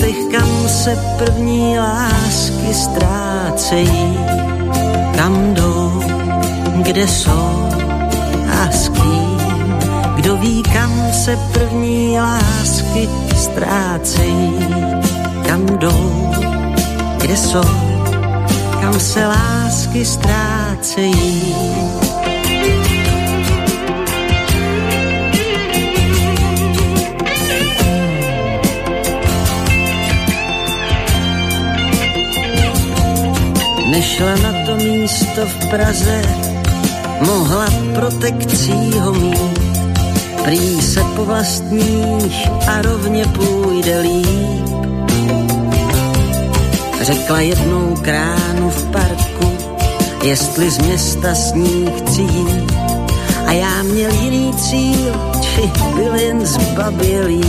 místech, kam se první lásky ztrácejí. Kam jdou, kde jsou a s kým. Kdo ví, kam se první lásky ztrácejí. Kam jdou, kde jsou kam se lásky ztrácejí. Nešla na to místo v Praze, mohla protekcí ho mít. Prý se po vlastních a rovně půjde líp Řekla jednou kránu v parku, jestli z města s ní chci jít. A já měl jiný cíl, či byl jen zbabělý.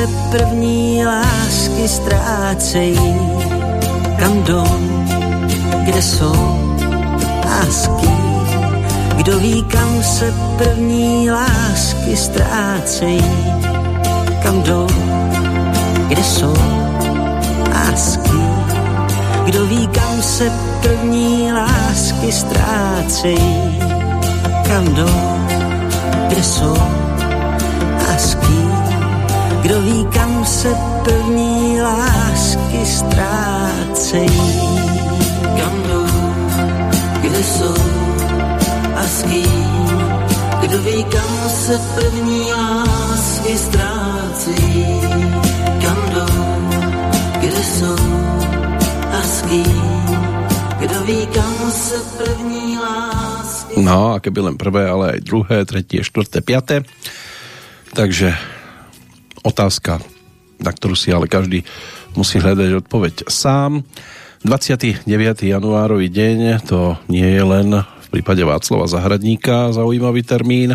Se první lásky ztrácejí, kam jdou, kde jsou kým. Kdo ví, kam se první lásky ztrácejí, kam jdou, kde jsou kým. Kdo ví, kam se první lásky ztrácejí, kam jdou, kde jsou kým. Kdo ví, kam se první lásky ztrácejí, kam jdou, kde jsou a s kým. Kdo ví, kam se první lásky ztrácejí, kam jdou, kde jsou a s kým. Kdo ví, kam se první lásky... No, a keby len prvé, ale aj druhé, tretie, štvrté, piaté. Takže otázka, na ktorú si ale každý musí hľadať odpoveď sám. 29. januárový deň, to nie je len v prípade Václava Zahradníka zaujímavý termín.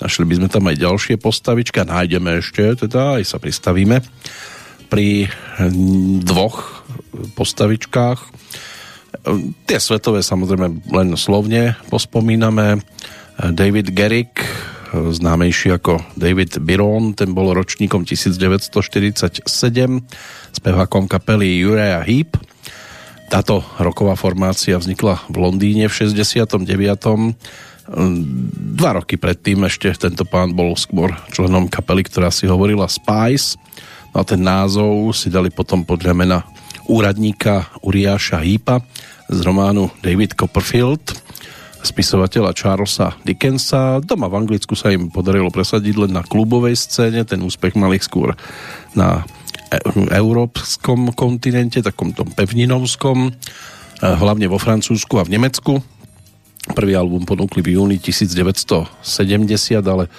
Našli by sme tam aj ďalšie postavička, nájdeme ešte, teda aj sa pristavíme pri dvoch postavičkách. Tie svetové samozrejme len slovne pospomíname. David Garrick, známejší ako David Byron, ten bol ročníkom 1947, spevákom kapely Uriah Heep. Táto roková formácia vznikla v Londýne v 69. Dva roky predtým ešte tento pán bol skôr členom kapely, ktorá si hovorila Spice. No a ten názov si dali potom podľa mena úradníka Uriáša Heepa z románu David Copperfield spisovateľa Charlesa Dickensa. Doma v Anglicku sa im podarilo presadiť len na klubovej scéne, ten úspech mali skôr na e- európskom kontinente, takom tom pevninovskom, e, hlavne vo Francúzsku a v Nemecku. Prvý album ponúkli v júni 1970, ale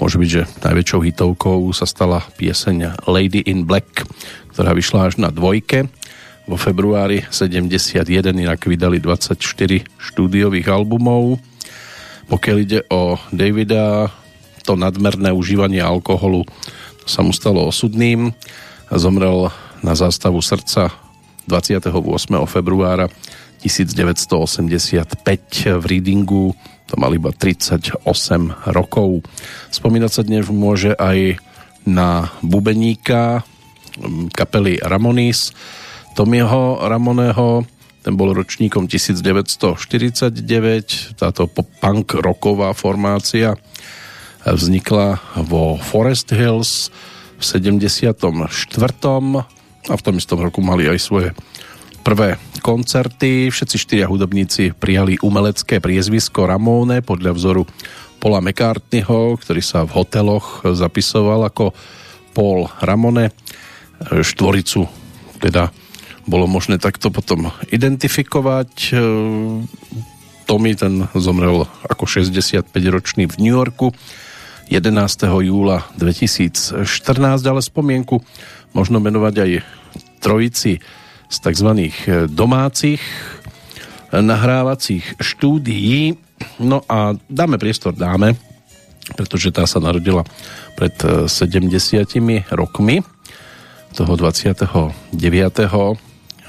môže byť, že najväčšou hitovkou sa stala pieseň Lady in Black, ktorá vyšla až na dvojke vo februári 71 inak vydali 24 štúdiových albumov. Pokiaľ ide o Davida, to nadmerné užívanie alkoholu sa mu stalo osudným. Zomrel na zástavu srdca 28. februára 1985 v Readingu. To mal iba 38 rokov. Spomínať sa dnes môže aj na bubeníka kapely Ramonis, Tomiho Ramoného, ten bol ročníkom 1949, táto punk rocková formácia vznikla vo Forest Hills v 74. a v tom istom roku mali aj svoje prvé koncerty. Všetci štyria hudobníci prijali umelecké priezvisko Ramone podľa vzoru Paula McCartneyho, ktorý sa v hoteloch zapisoval ako Paul Ramone. Štvoricu teda bolo možné takto potom identifikovať. E, Tommy ten zomrel ako 65-ročný v New Yorku 11. júla 2014, ale spomienku možno menovať aj trojici z tzv. domácich nahrávacích štúdií. No a dáme priestor dáme, pretože tá sa narodila pred 70 rokmi toho 29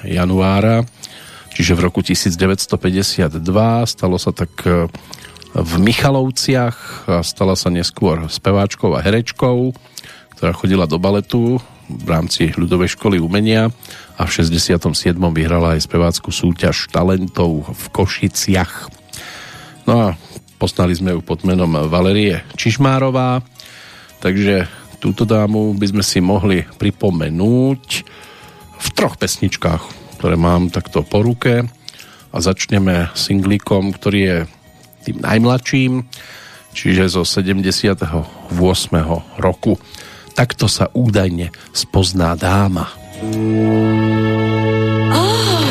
januára, čiže v roku 1952. Stalo sa tak e, v Michalovciach a stala sa neskôr speváčkou a herečkou, ktorá chodila do baletu v rámci ľudovej školy umenia a v 67. vyhrala aj spevácku súťaž talentov v Košiciach. No a poznali sme ju pod menom Valerie Čižmárová, takže túto dámu by sme si mohli pripomenúť v troch pesničkách, ktoré mám takto po ruke a začneme singlíkom, ktorý je tým najmladším, čiže zo 78. roku. Takto sa údajne spozná dáma. Oh,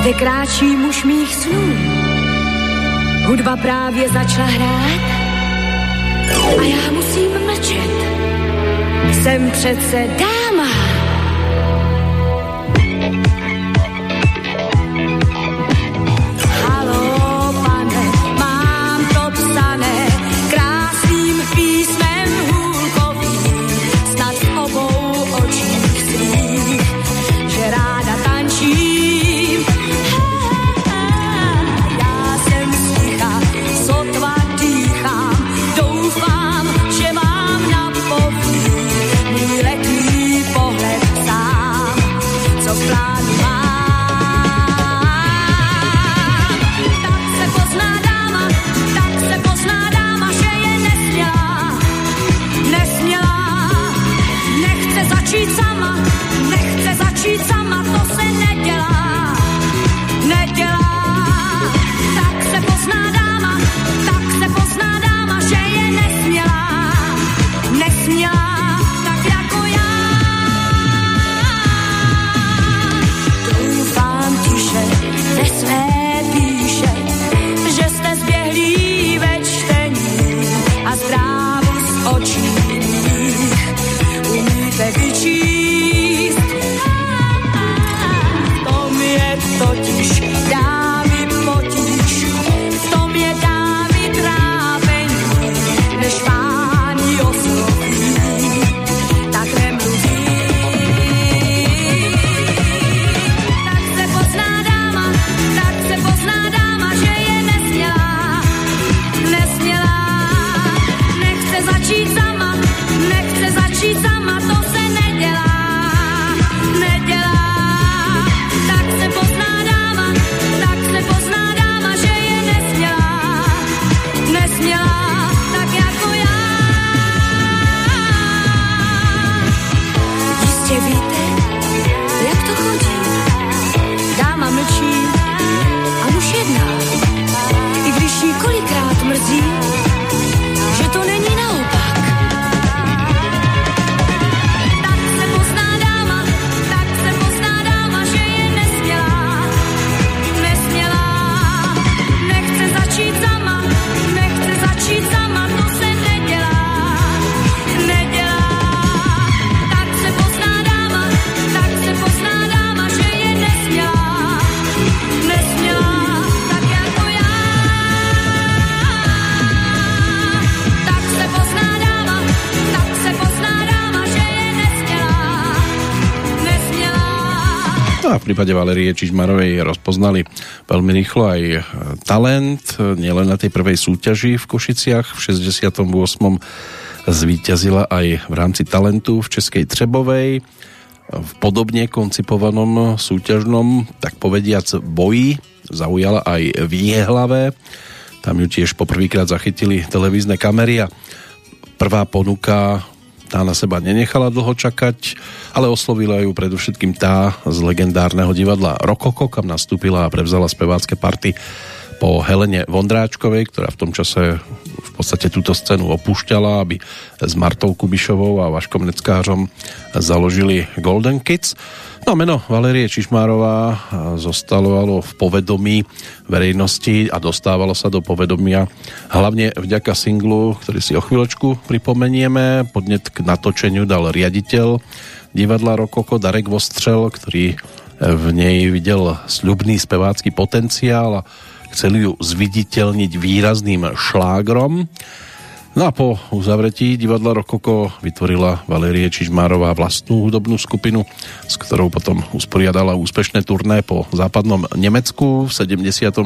zde kráčí muž mých snů. Hudba právě začala hrát a já musím mlčet. Jsem přece dáma. Prípade Valerie Čižmarovej rozpoznali veľmi rýchlo aj e, talent, nielen na tej prvej súťaži v Košiciach v 68. zvíťazila aj v rámci talentu v Českej Třebovej v podobne koncipovanom súťažnom, tak povediac, boji zaujala aj v Jehlave. Tam ju tiež poprvýkrát zachytili televízne kamery a prvá ponuka tá na seba nenechala dlho čakať, ale oslovila ju predovšetkým tá z legendárneho divadla Rokoko, kam nastúpila a prevzala spevácké party po Helene Vondráčkovej, ktorá v tom čase podstate túto scénu opúšťala, aby s Martou Kubišovou a Vaškom Neckářom založili Golden Kids. No meno Valerie Čišmárová zostalo v povedomí verejnosti a dostávalo sa do povedomia hlavne vďaka singlu, ktorý si o chvíľočku pripomenieme. Podnet k natočeniu dal riaditeľ divadla Rokoko Darek Vostřel, ktorý v nej videl sľubný spevácky potenciál a chcel ju zviditeľniť výrazným šlágrom. No a po uzavretí divadla Rokoko vytvorila Valérie Čižmárová vlastnú hudobnú skupinu, s ktorou potom usporiadala úspešné turné po západnom Nemecku. V 74.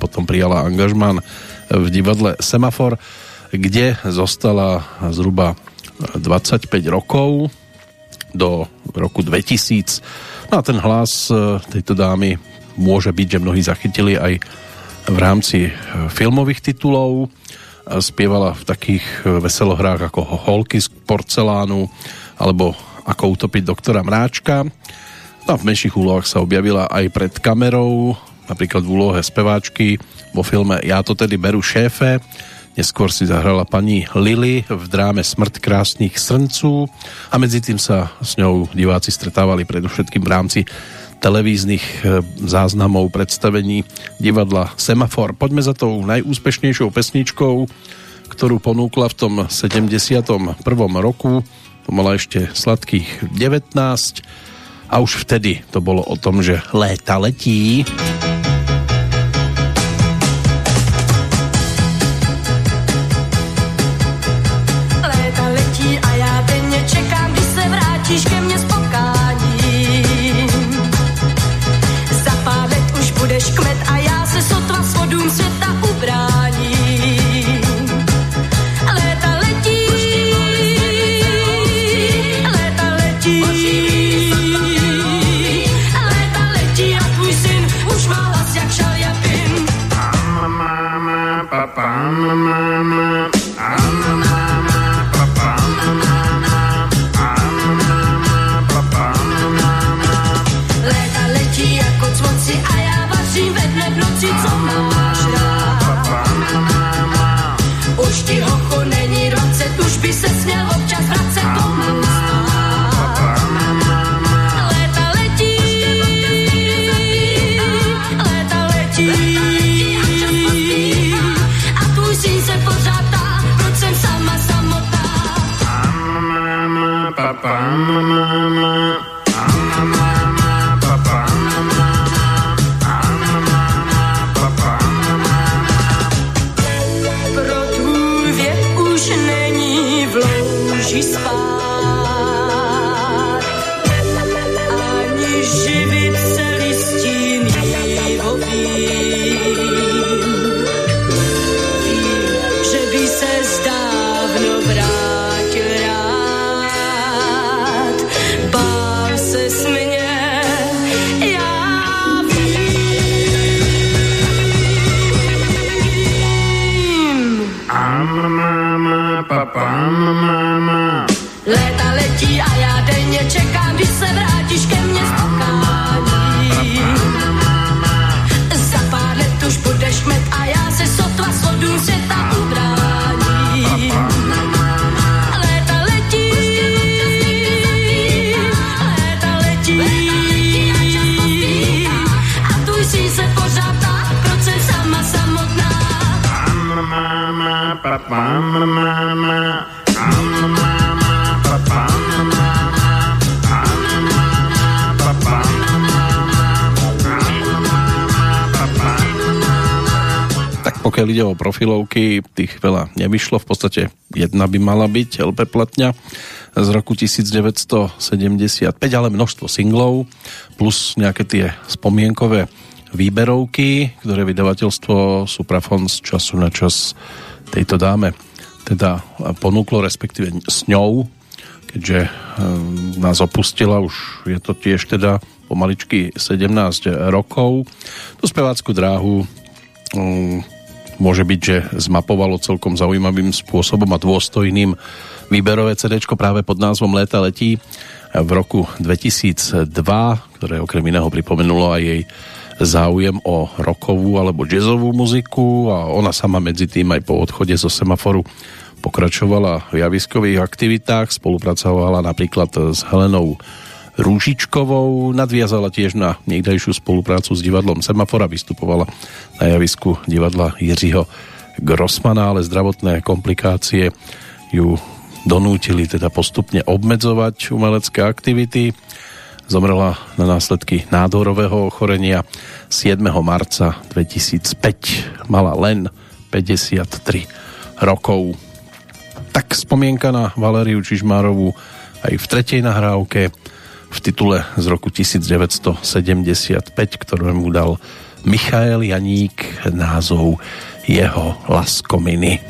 potom prijala angažmán v divadle Semafor, kde zostala zhruba 25 rokov do roku 2000. No a ten hlas e, tejto dámy môže byť, že mnohí zachytili aj v rámci e, filmových titulov spievala v takých e, veselohrách ako Holky z porcelánu alebo Ako utopiť doktora Mráčka. No a v menších úlohách sa objavila aj pred kamerou, napríklad v úlohe speváčky vo filme Ja to tedy beru šéfe. Neskôr si zahrala pani Lily v dráme Smrt krásnych srncú a medzi tým sa s ňou diváci stretávali predovšetkým v rámci televíznych e, záznamov predstavení divadla Semafor. Poďme za tou najúspešnejšou pesničkou, ktorú ponúkla v tom 71. roku. To mala ešte sladkých 19 a už vtedy to bolo o tom, že léta letí. pa pokiaľ ide o profilovky, tých veľa nevyšlo, v podstate jedna by mala byť LP platňa z roku 1975, ale množstvo singlov, plus nejaké tie spomienkové výberovky, ktoré vydavateľstvo Suprafon z času na čas tejto dáme teda ponúklo, respektíve s ňou, keďže ehm, nás opustila, už je to tiež teda pomaličky 17 rokov. Tu spevácku dráhu ehm, môže byť, že zmapovalo celkom zaujímavým spôsobom a dôstojným. Výberové CD práve pod názvom Léta letí v roku 2002, ktoré okrem iného pripomenulo aj jej záujem o rokovú alebo jazzovú muziku a ona sama medzi tým aj po odchode zo semaforu pokračovala v javiskových aktivitách, spolupracovala napríklad s Helenou Rúžičkovou, nadviazala tiež na niekdajšiu spoluprácu s divadlom Semafora, vystupovala na javisku divadla Jiřího Grossmana, ale zdravotné komplikácie ju donútili teda postupne obmedzovať umelecké aktivity. Zomrela na následky nádorového ochorenia 7. marca 2005. Mala len 53 rokov. Tak spomienka na Valériu Čižmárovú aj v tretej nahrávke v titule z roku 1975, ktorému dal Michael Janík názov jeho Laskominy.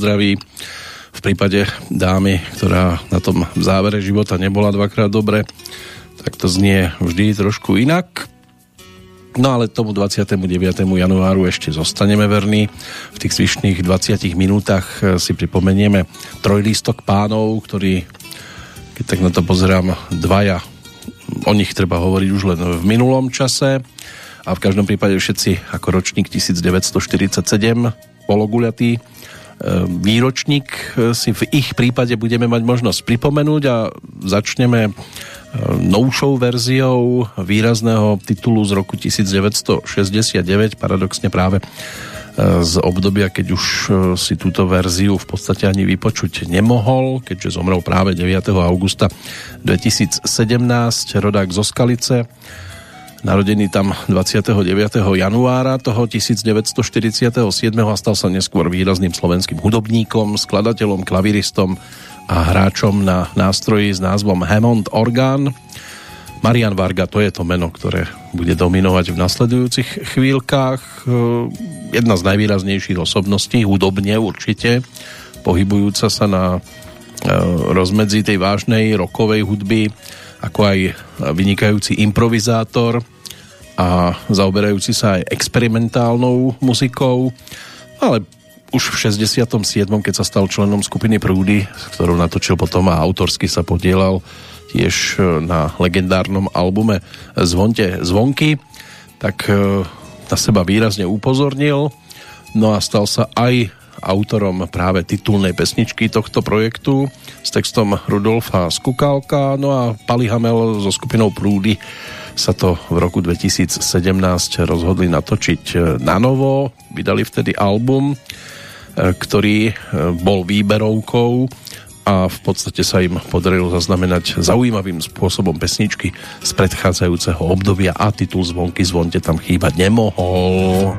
Zdraví v prípade dámy, ktorá na tom závere života nebola dvakrát dobre, tak to znie vždy trošku inak. No ale tomu 29. januáru ešte zostaneme verní. V tých zvyšných 20 minútach si pripomenieme trojlístok pánov, ktorí, keď tak na to pozerám, dvaja, o nich treba hovoriť už len v minulom čase a v každom prípade všetci ako ročník 1947 pologuľatý výročník e, si v ich prípade budeme mať možnosť pripomenúť a začneme e, novšou verziou výrazného titulu z roku 1969, paradoxne práve z obdobia, keď už si túto verziu v podstate ani vypočuť nemohol, keďže zomrel práve 9. augusta 2017, rodák zo Skalice, narodený tam 29. januára toho 1947. a stal sa neskôr výrazným slovenským hudobníkom, skladateľom, klaviristom a hráčom na nástroji s názvom Hammond Organ. Marian Varga, to je to meno, ktoré bude dominovať v nasledujúcich chvíľkach. Jedna z najvýraznejších osobností, hudobne určite, pohybujúca sa na e, rozmedzi tej vážnej rokovej hudby ako aj vynikajúci improvizátor a zaoberajúci sa aj experimentálnou muzikou, ale už v 67. keď sa stal členom skupiny Prúdy, s natočil potom a autorsky sa podielal tiež na legendárnom albume Zvonte zvonky, tak e, na seba výrazne upozornil, no a stal sa aj autorom práve titulnej pesničky tohto projektu s textom Rudolfa Skukálka, no a Pali Hamel so skupinou Prúdy sa to v roku 2017 rozhodli natočiť e, na novo, vydali vtedy album, e, ktorý e, bol výberovkou a v podstate sa im podarilo zaznamenať zaujímavým spôsobom pesničky z predchádzajúceho obdobia a titul Zvonky zvonte tam chýbať nemohol.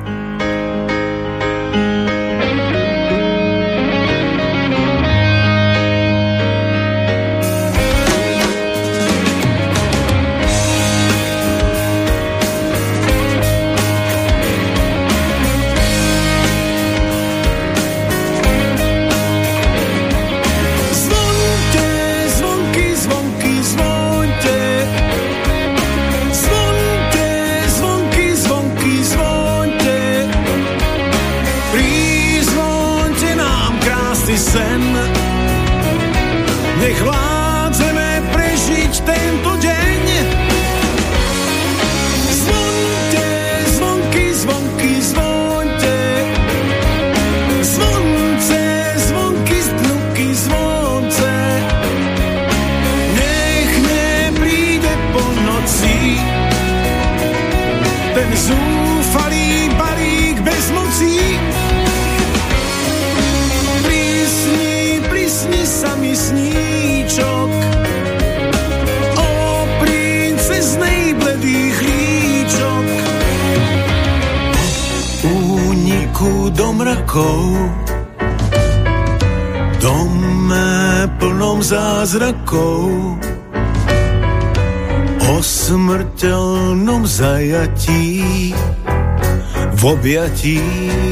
ver a.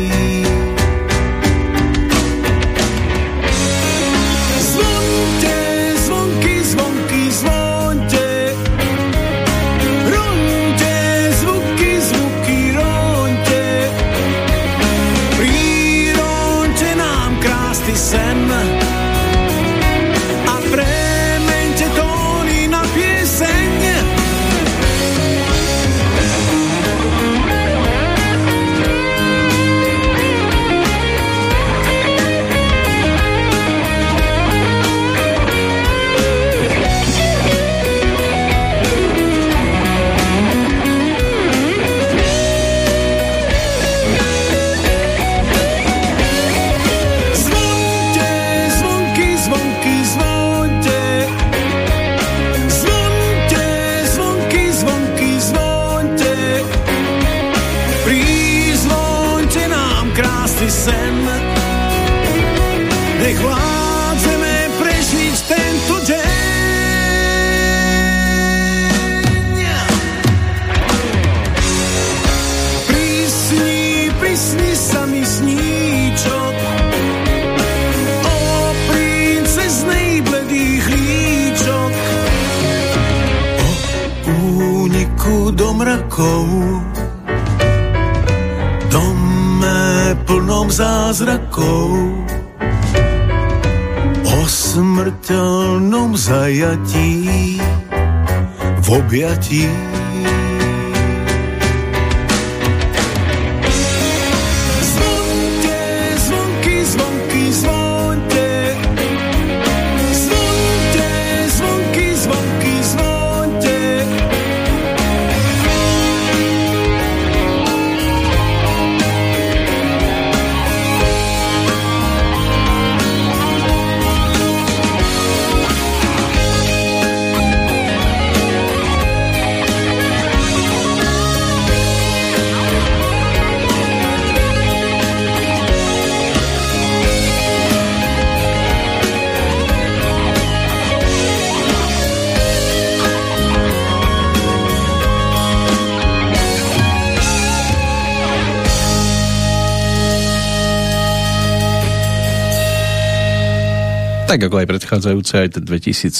Tak ako aj predchádzajúce, aj ten 2017.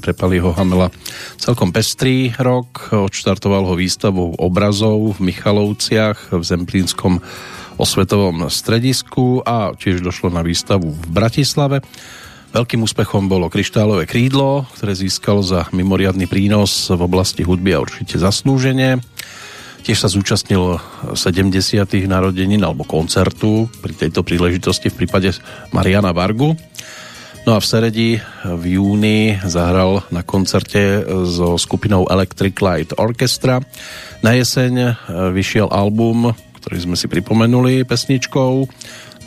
pre Paliho Hamela celkom pestrý rok. Odštartoval ho výstavou obrazov v Michalovciach v Zemplínskom osvetovom stredisku a tiež došlo na výstavu v Bratislave. Veľkým úspechom bolo Kryštálové krídlo, ktoré získalo za mimoriadný prínos v oblasti hudby a určite zaslúženie. Tiež sa zúčastnil 70. narodenín alebo koncertu pri tejto príležitosti v prípade Mariana Vargu No a v Seredi v júni zahral na koncerte so skupinou Electric Light Orchestra. Na jeseň vyšiel album, ktorý sme si pripomenuli pesničkou,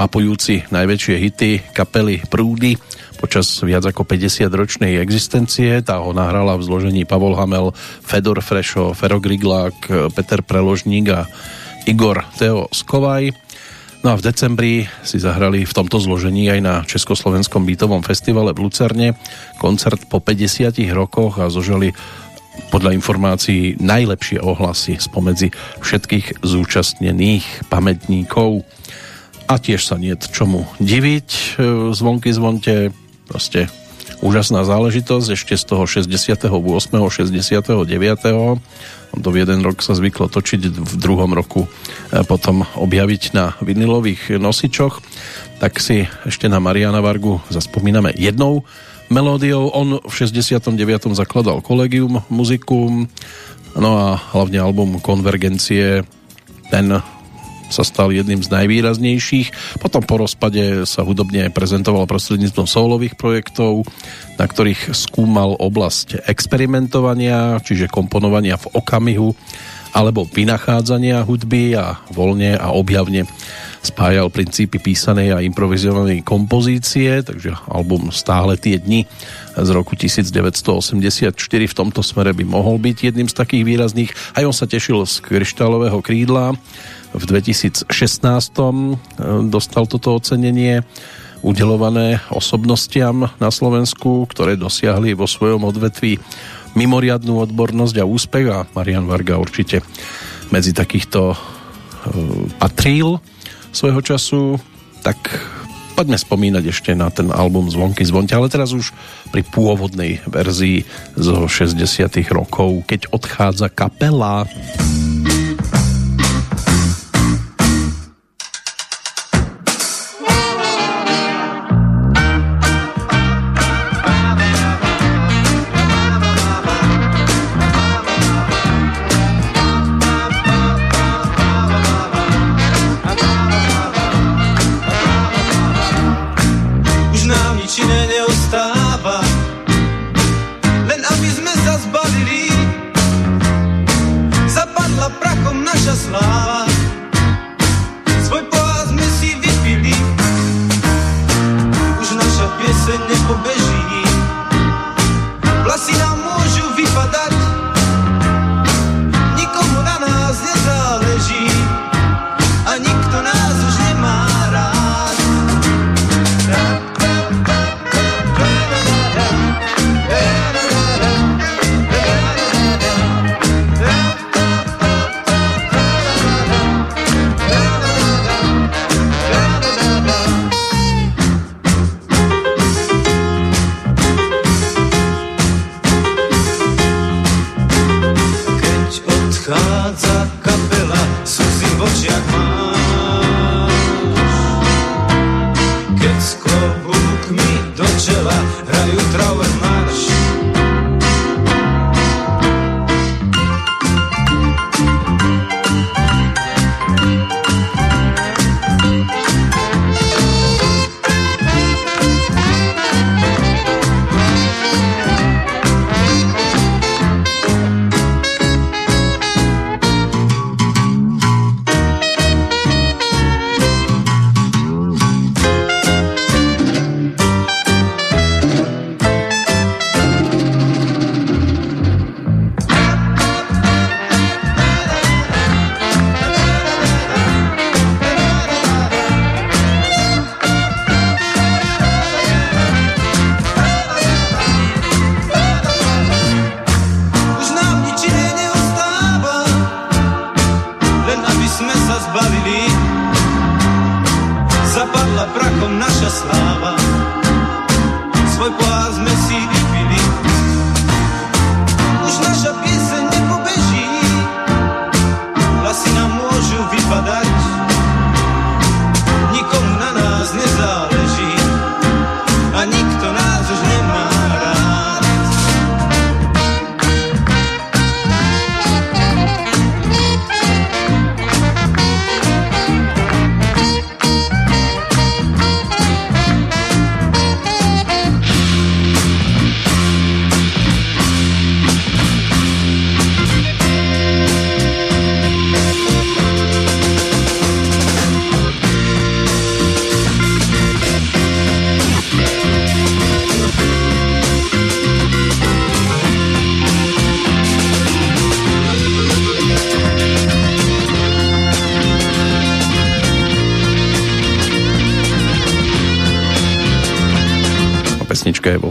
mapujúci najväčšie hity kapely Prúdy počas viac ako 50 ročnej existencie. Tá ho nahrala v zložení Pavol Hamel, Fedor Frešo, Fero Griglák, Peter Preložník a Igor Teo Skovaj. No a v decembri si zahrali v tomto zložení aj na Československom bytovom festivale v Lucerne koncert po 50 rokoch a zožali podľa informácií najlepšie ohlasy spomedzi všetkých zúčastnených pamätníkov. A tiež sa nie čomu diviť. E, zvonky zvonte, proste úžasná záležitosť ešte z toho 68. 69 v jeden rok sa zvyklo točiť, v druhom roku e, potom objaviť na vinilových nosičoch. Tak si ešte na Mariana Vargu zaspomíname jednou melódiou. On v 69. zakladal kolegium muzikum, no a hlavne album Konvergencie, ten sa stal jedným z najvýraznejších. Potom po rozpade sa hudobne prezentoval prostredníctvom soulových projektov, na ktorých skúmal oblasť experimentovania, čiže komponovania v okamihu alebo vynachádzania hudby a voľne a objavne spájal princípy písanej a improvizovanej kompozície, takže album Stále tie dni z roku 1984 v tomto smere by mohol byť jedným z takých výrazných. Aj on sa tešil z kryštálového krídla. V 2016 dostal toto ocenenie udelované osobnostiam na Slovensku, ktoré dosiahli vo svojom odvetví mimoriadnú odbornosť a úspech a Marian Varga určite medzi takýchto uh, patril svojho času, tak poďme spomínať ešte na ten album Zvonky zvonte, ale teraz už pri pôvodnej verzii zo 60 rokov, keď odchádza kapela. sprevádza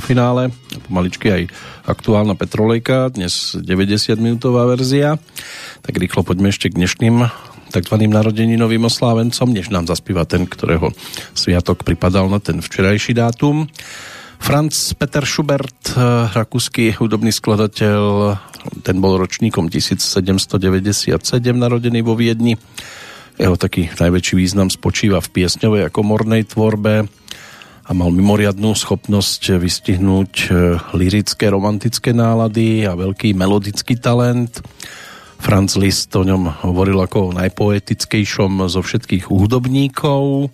finále, pomaličky aj aktuálna Petrolejka, dnes 90 minútová verzia. Tak rýchlo poďme ešte k dnešným tzv. narodeninovým oslávencom, než nám zaspíva ten, ktorého sviatok pripadal na ten včerajší dátum. Franz Peter Schubert, eh, rakúsky hudobný skladateľ, ten bol ročníkom 1797, narodený vo Viedni. Jeho taký najväčší význam spočíva v piesňovej a komornej tvorbe a mal mimoriadnú schopnosť vystihnúť eh, lirické, romantické nálady a veľký melodický talent. Franz Liszt o ňom hovoril ako o najpoetickejšom zo všetkých hudobníkov.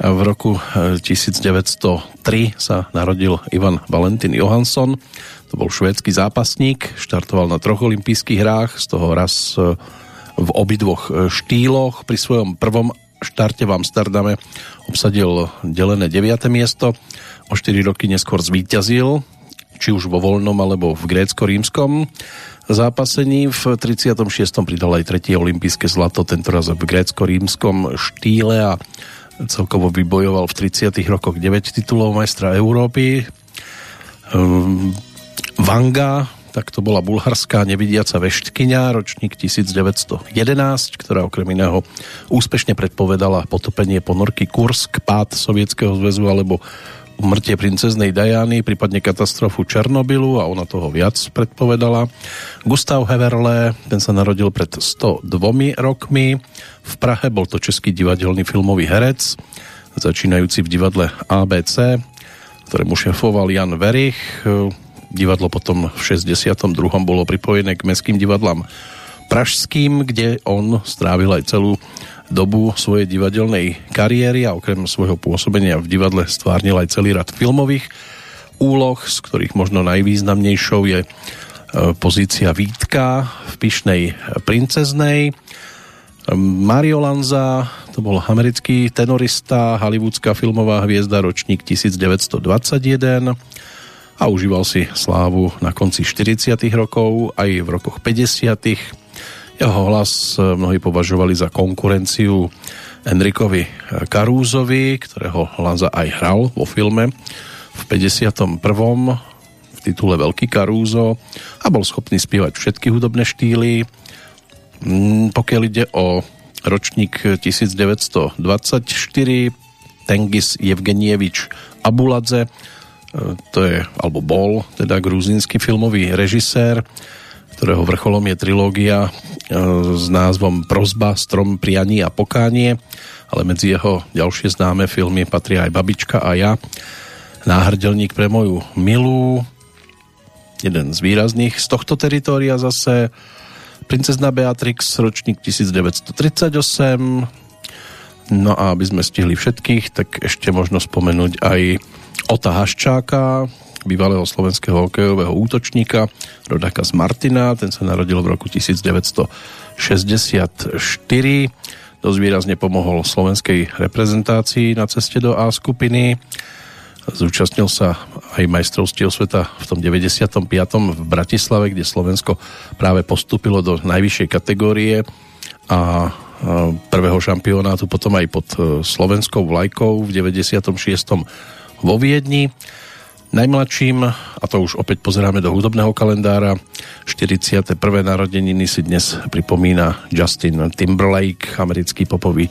V roku eh, 1903 sa narodil Ivan Valentin Johansson. To bol švédsky zápasník, štartoval na troch olympijských hrách, z toho raz eh, v obidvoch eh, štýloch. Pri svojom prvom štarte v Amsterdame obsadil delené 9. miesto. O 4 roky neskôr zvíťazil, či už vo voľnom alebo v grécko-rímskom zápasení. V 36. pridal aj tretie olympijské zlato, tentoraz v grécko-rímskom štýle a celkovo vybojoval v 30. rokoch 9 titulov majstra Európy. Um, Vanga, tak to bola bulharská nevidiaca veštkyňa, ročník 1911, ktorá okrem iného úspešne predpovedala potopenie ponorky Kursk, pád Sovietskeho zväzu alebo umrtie princeznej Diany, prípadne katastrofu Černobylu a ona toho viac predpovedala. Gustav Heverle, ten sa narodil pred 102 rokmi. V Prahe bol to český divadelný filmový herec, začínajúci v divadle ABC, ktorému šefoval Jan Verich. Divadlo potom v 62. bolo pripojené k mestským divadlám pražským, kde on strávil aj celú dobu svojej divadelnej kariéry a okrem svojho pôsobenia v divadle stvárnil aj celý rad filmových úloh, z ktorých možno najvýznamnejšou je e, pozícia Vítka v Pyšnej princeznej. Mario Lanza, to bol americký tenorista, hollywoodská filmová hviezda, ročník 1921 a užíval si slávu na konci 40 rokov aj v rokoch 50 jeho hlas mnohí považovali za konkurenciu Enrikovi Karúzovi, ktorého Lanza aj hral vo filme v 51. v titule Veľký Karúzo a bol schopný spievať všetky hudobné štýly. Pokiaľ ide o ročník 1924 Tengis Evgenievič Abuladze to je, alebo bol, teda gruzínsky filmový režisér, ktorého vrcholom je trilógia s názvom Prozba, Strom, Prianie a Pokánie, ale medzi jeho ďalšie známe filmy patria aj Babička a ja, Náhrdelník pre moju milú, jeden z výrazných z tohto teritória zase, Princezna Beatrix, ročník 1938, no a aby sme stihli všetkých, tak ešte možno spomenúť aj Ota Haščáka, bývalého slovenského hokejového útočníka, rodáka z Martina, ten sa narodil v roku 1964. Dosť výrazne pomohol slovenskej reprezentácii na ceste do A skupiny. Zúčastnil sa aj majstrovstiev sveta v tom 95. v Bratislave, kde Slovensko práve postúpilo do najvyššej kategórie a prvého šampionátu potom aj pod e, slovenskou vlajkou v 96. vo Viedni. Najmladším, a to už opäť pozeráme do hudobného kalendára, 41. narodeniny si dnes pripomína Justin Timberlake, americký popový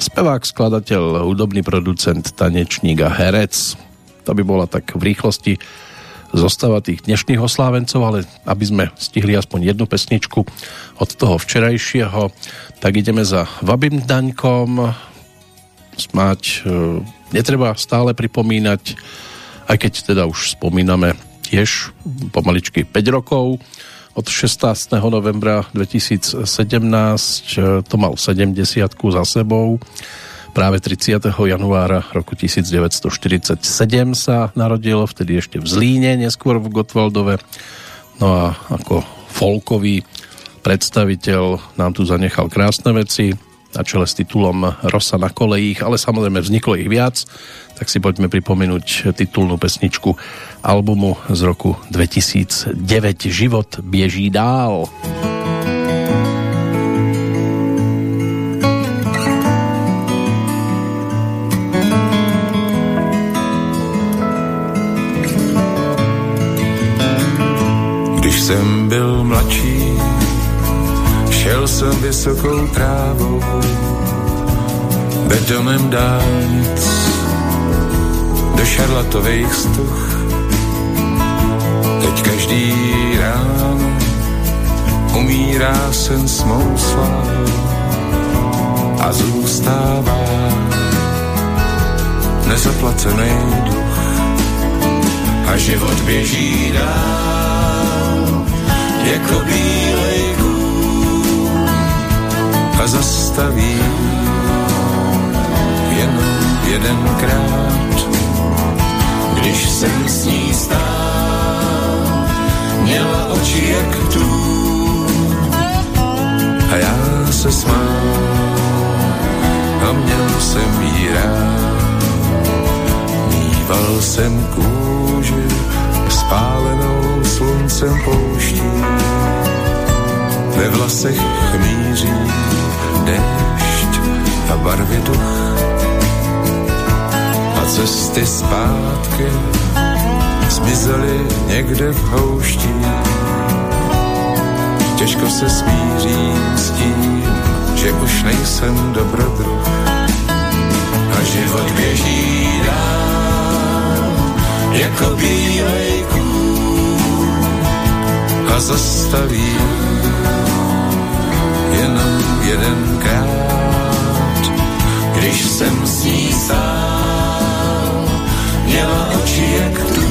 spevák, skladateľ, hudobný producent, tanečník a herec. To by bola tak v rýchlosti zostava tých dnešných oslávencov, ale aby sme stihli aspoň jednu pesničku od toho včerajšieho, tak ideme za Vabim Daňkom. Smáť e, netreba stále pripomínať aj keď teda už spomíname tiež pomaličky 5 rokov. Od 16. novembra 2017 e, to mal 70 za sebou. Práve 30. januára roku 1947 sa narodilo, vtedy ešte v Zlíne, neskôr v Gotwaldove. No a ako folkový predstaviteľ nám tu zanechal krásne veci na čele s titulom Rosa na kolejích, ale samozrejme vzniklo ich viac tak si poďme pripomenúť titulnú pesničku albumu z roku 2009 Život bieží dál. Když jsem byl mladší, šel jsem vysokou trávou, betonem dálnic do šarlatových stuch. Teď každý ráno umírá sen s mou slávou a zůstává nezaplacený duch. A život běží dál jako kůl a zastaví. Jenom jedenkrát když jsem s ní stál, měla oči jak tu. A já se smál a měl jsem jí rád. Mýval jsem kůži spálenou sluncem pouští, ve vlasech chmíří déšť a barvy duch. Cesty zpátky zmizely někde v houští. Těžko se smířím s tím, že už nejsem dobrodruh. A život běží dál jako bílej kůl. A zastaví jedenkrát, když jsem s ní sám měla oči jak tu.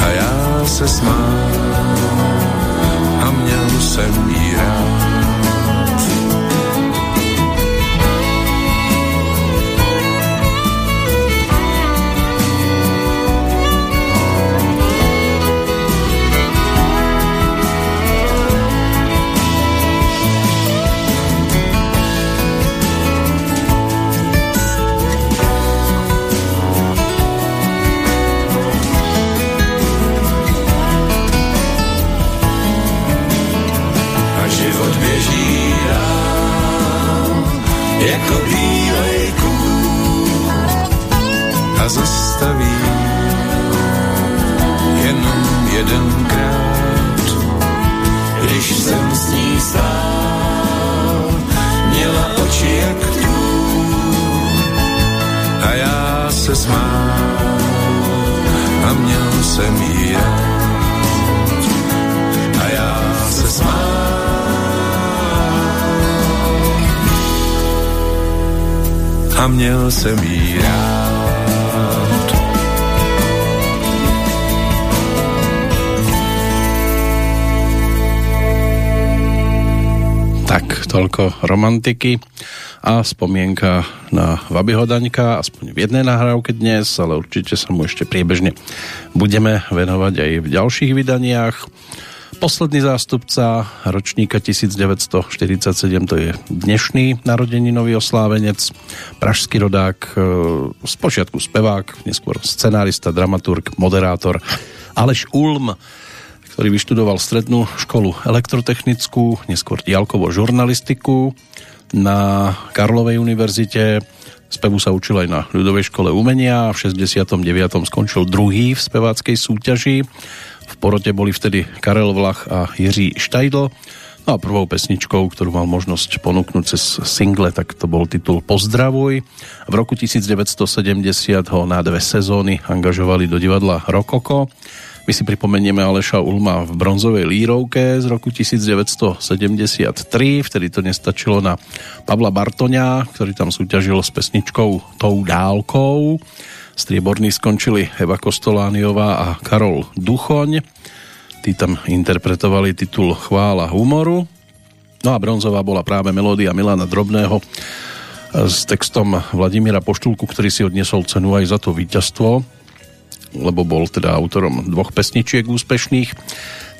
A já se smál a měl jsem měl jsem jí rád. Tak, toľko romantiky a spomienka na Vabyho Daňka, aspoň v jednej nahrávke dnes, ale určite sa mu ešte priebežne budeme venovať aj v ďalších vydaniach. Posledný zástupca ročníka 1947 to je dnešný narodeninový oslávenec, pražský rodák, e, z počiatku spevák, neskôr scenárista, dramaturg, moderátor Aleš Ulm, ktorý vyštudoval strednú školu elektrotechnickú, neskôr diálkovo žurnalistiku na Karlovej univerzite. Spevu sa učil aj na ľudovej škole umenia a v 69. skončil druhý v speváckej súťaži. V porote boli vtedy Karel Vlach a Jiří Štajdl. No a prvou pesničkou, ktorú mal možnosť ponúknuť cez single, tak to bol titul Pozdravuj. V roku 1970 ho na dve sezóny angažovali do divadla Rokoko my si pripomenieme Aleša Ulma v bronzovej lírovke z roku 1973, vtedy to nestačilo na Pavla Bartoňa, ktorý tam súťažil s pesničkou Tou dálkou. Strieborní skončili Eva Kostolániová a Karol Duchoň. Tí tam interpretovali titul Chvála humoru. No a bronzová bola práve melódia Milana Drobného s textom Vladimíra Poštulku, ktorý si odniesol cenu aj za to víťazstvo lebo bol teda autorom dvoch pesničiek úspešných.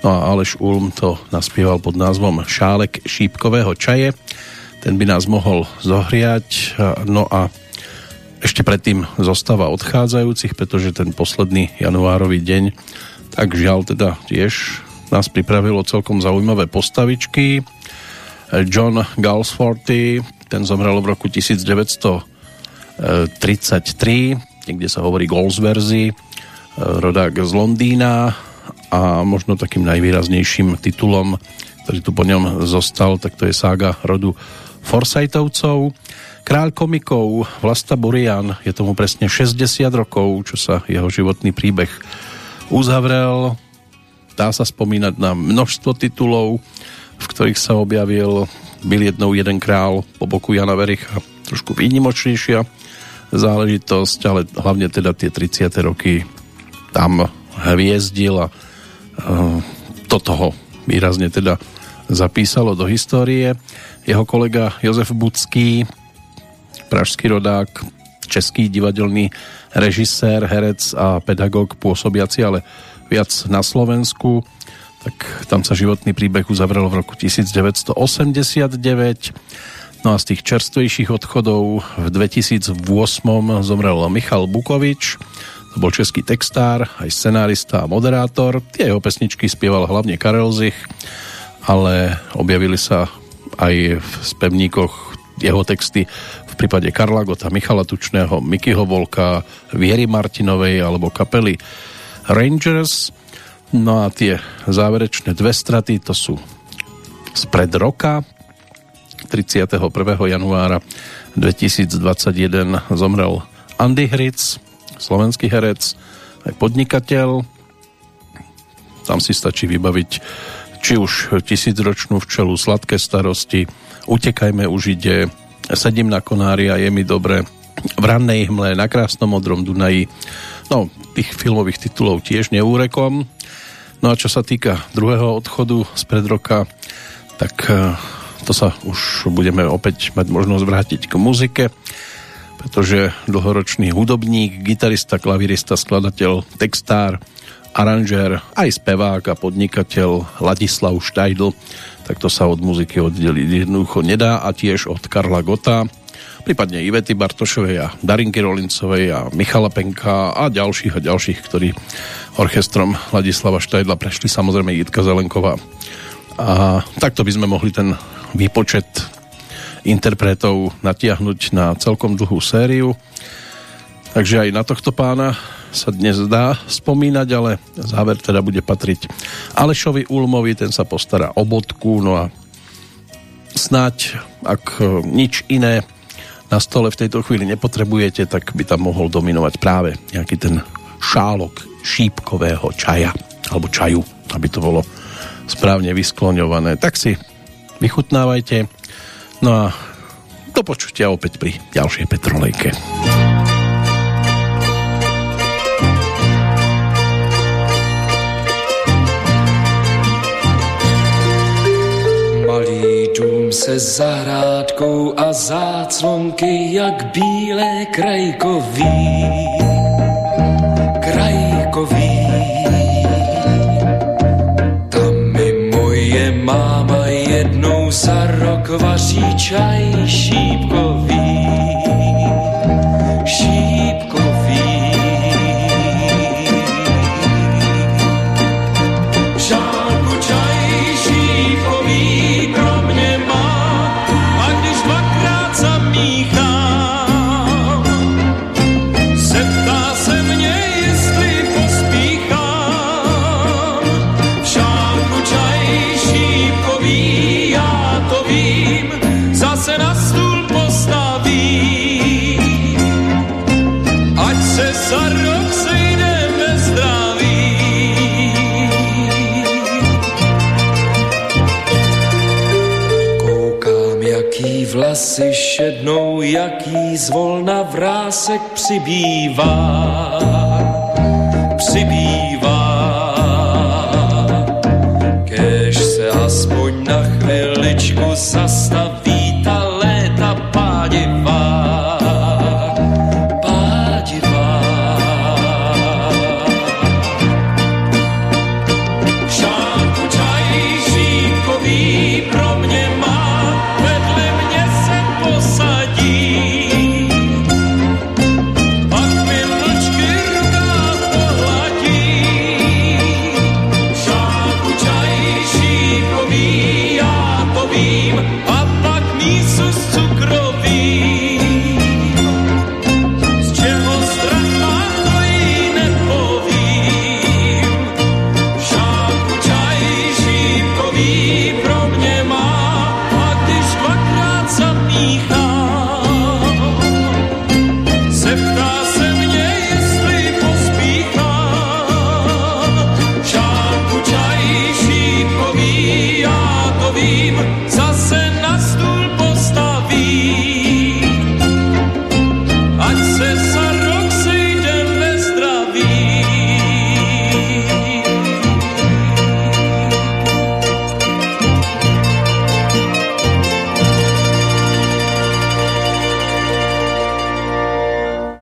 No a Aleš Ulm to naspieval pod názvom Šálek šípkového čaje. Ten by nás mohol zohriať. No a ešte predtým zostáva odchádzajúcich, pretože ten posledný januárový deň tak žiaľ teda tiež nás pripravilo celkom zaujímavé postavičky. John Galsforty, ten zomrel v roku 1933, niekde sa hovorí Goldsverzy, rodák z Londýna a možno takým najvýraznejším titulom, ktorý tu po ňom zostal, tak to je sága rodu Forsytovcov. Kráľ komikov Vlasta Burian je tomu presne 60 rokov, čo sa jeho životný príbeh uzavrel. Dá sa spomínať na množstvo titulov, v ktorých sa objavil byl jednou jeden král po boku Jana Vericha. Trošku výnimočnejšia záležitosť, ale hlavne teda tie 30. roky tam hviezdil a toto ho výrazne teda zapísalo do histórie. Jeho kolega Jozef Budský, pražský rodák, český divadelný režisér, herec a pedagóg pôsobiaci, ale viac na Slovensku, tak tam sa životný príbeh uzavrel v roku 1989. No a z tých čerstvejších odchodov v 2008 zomrel Michal Bukovič, to bol český textár, aj scenárista a moderátor. Tie jeho pesničky spieval hlavne Karel Zich, ale objavili sa aj v spevníkoch jeho texty v prípade Karla Gota, Michala Tučného, Mikyho Volka, Viery Martinovej alebo kapely Rangers. No a tie záverečné dve straty to sú spred roka 31. januára 2021 zomrel Andy Hritz, slovenský herec, aj podnikateľ. Tam si stačí vybaviť či už tisícročnú včelu, sladké starosti, utekajme už ide, sedím na konári a je mi dobre, v rannej hmle, na krásnom modrom Dunaji. No, tých filmových titulov tiež neúrekom. No a čo sa týka druhého odchodu z pred roka, tak eh, to sa už budeme opäť mať možnosť vrátiť k muzike pretože dlhoročný hudobník, gitarista, klavirista, skladateľ, textár, aranžér, aj spevák a podnikateľ Ladislav Štajdl, tak to sa od muziky oddeliť jednoducho nedá a tiež od Karla Gota, prípadne Ivety Bartošovej a Darinky Rolincovej a Michala Penka a ďalších a ďalších, ktorí orchestrom Ladislava Štajdla prešli samozrejme Jitka Zelenková. A takto by sme mohli ten výpočet interpretov natiahnuť na celkom dlhú sériu. Takže aj na tohto pána sa dnes dá spomínať, ale záver teda bude patriť Alešovi Ulmovi, ten sa postará o bodku, no a snáď, ak nič iné na stole v tejto chvíli nepotrebujete, tak by tam mohol dominovať práve nejaký ten šálok šípkového čaja, alebo čaju, aby to bolo správne vyskloňované. Tak si vychutnávajte No a Do počutia opäť pri ďalšej Petrolejke. Se zahrádkou a záclonky jak bílé krajkový. Krajkový. Tam mi moje máma jednou za rok vaří čaj zvolna vrásek přibývá. Přibývá. Kež se aspoň na chviličku zastaví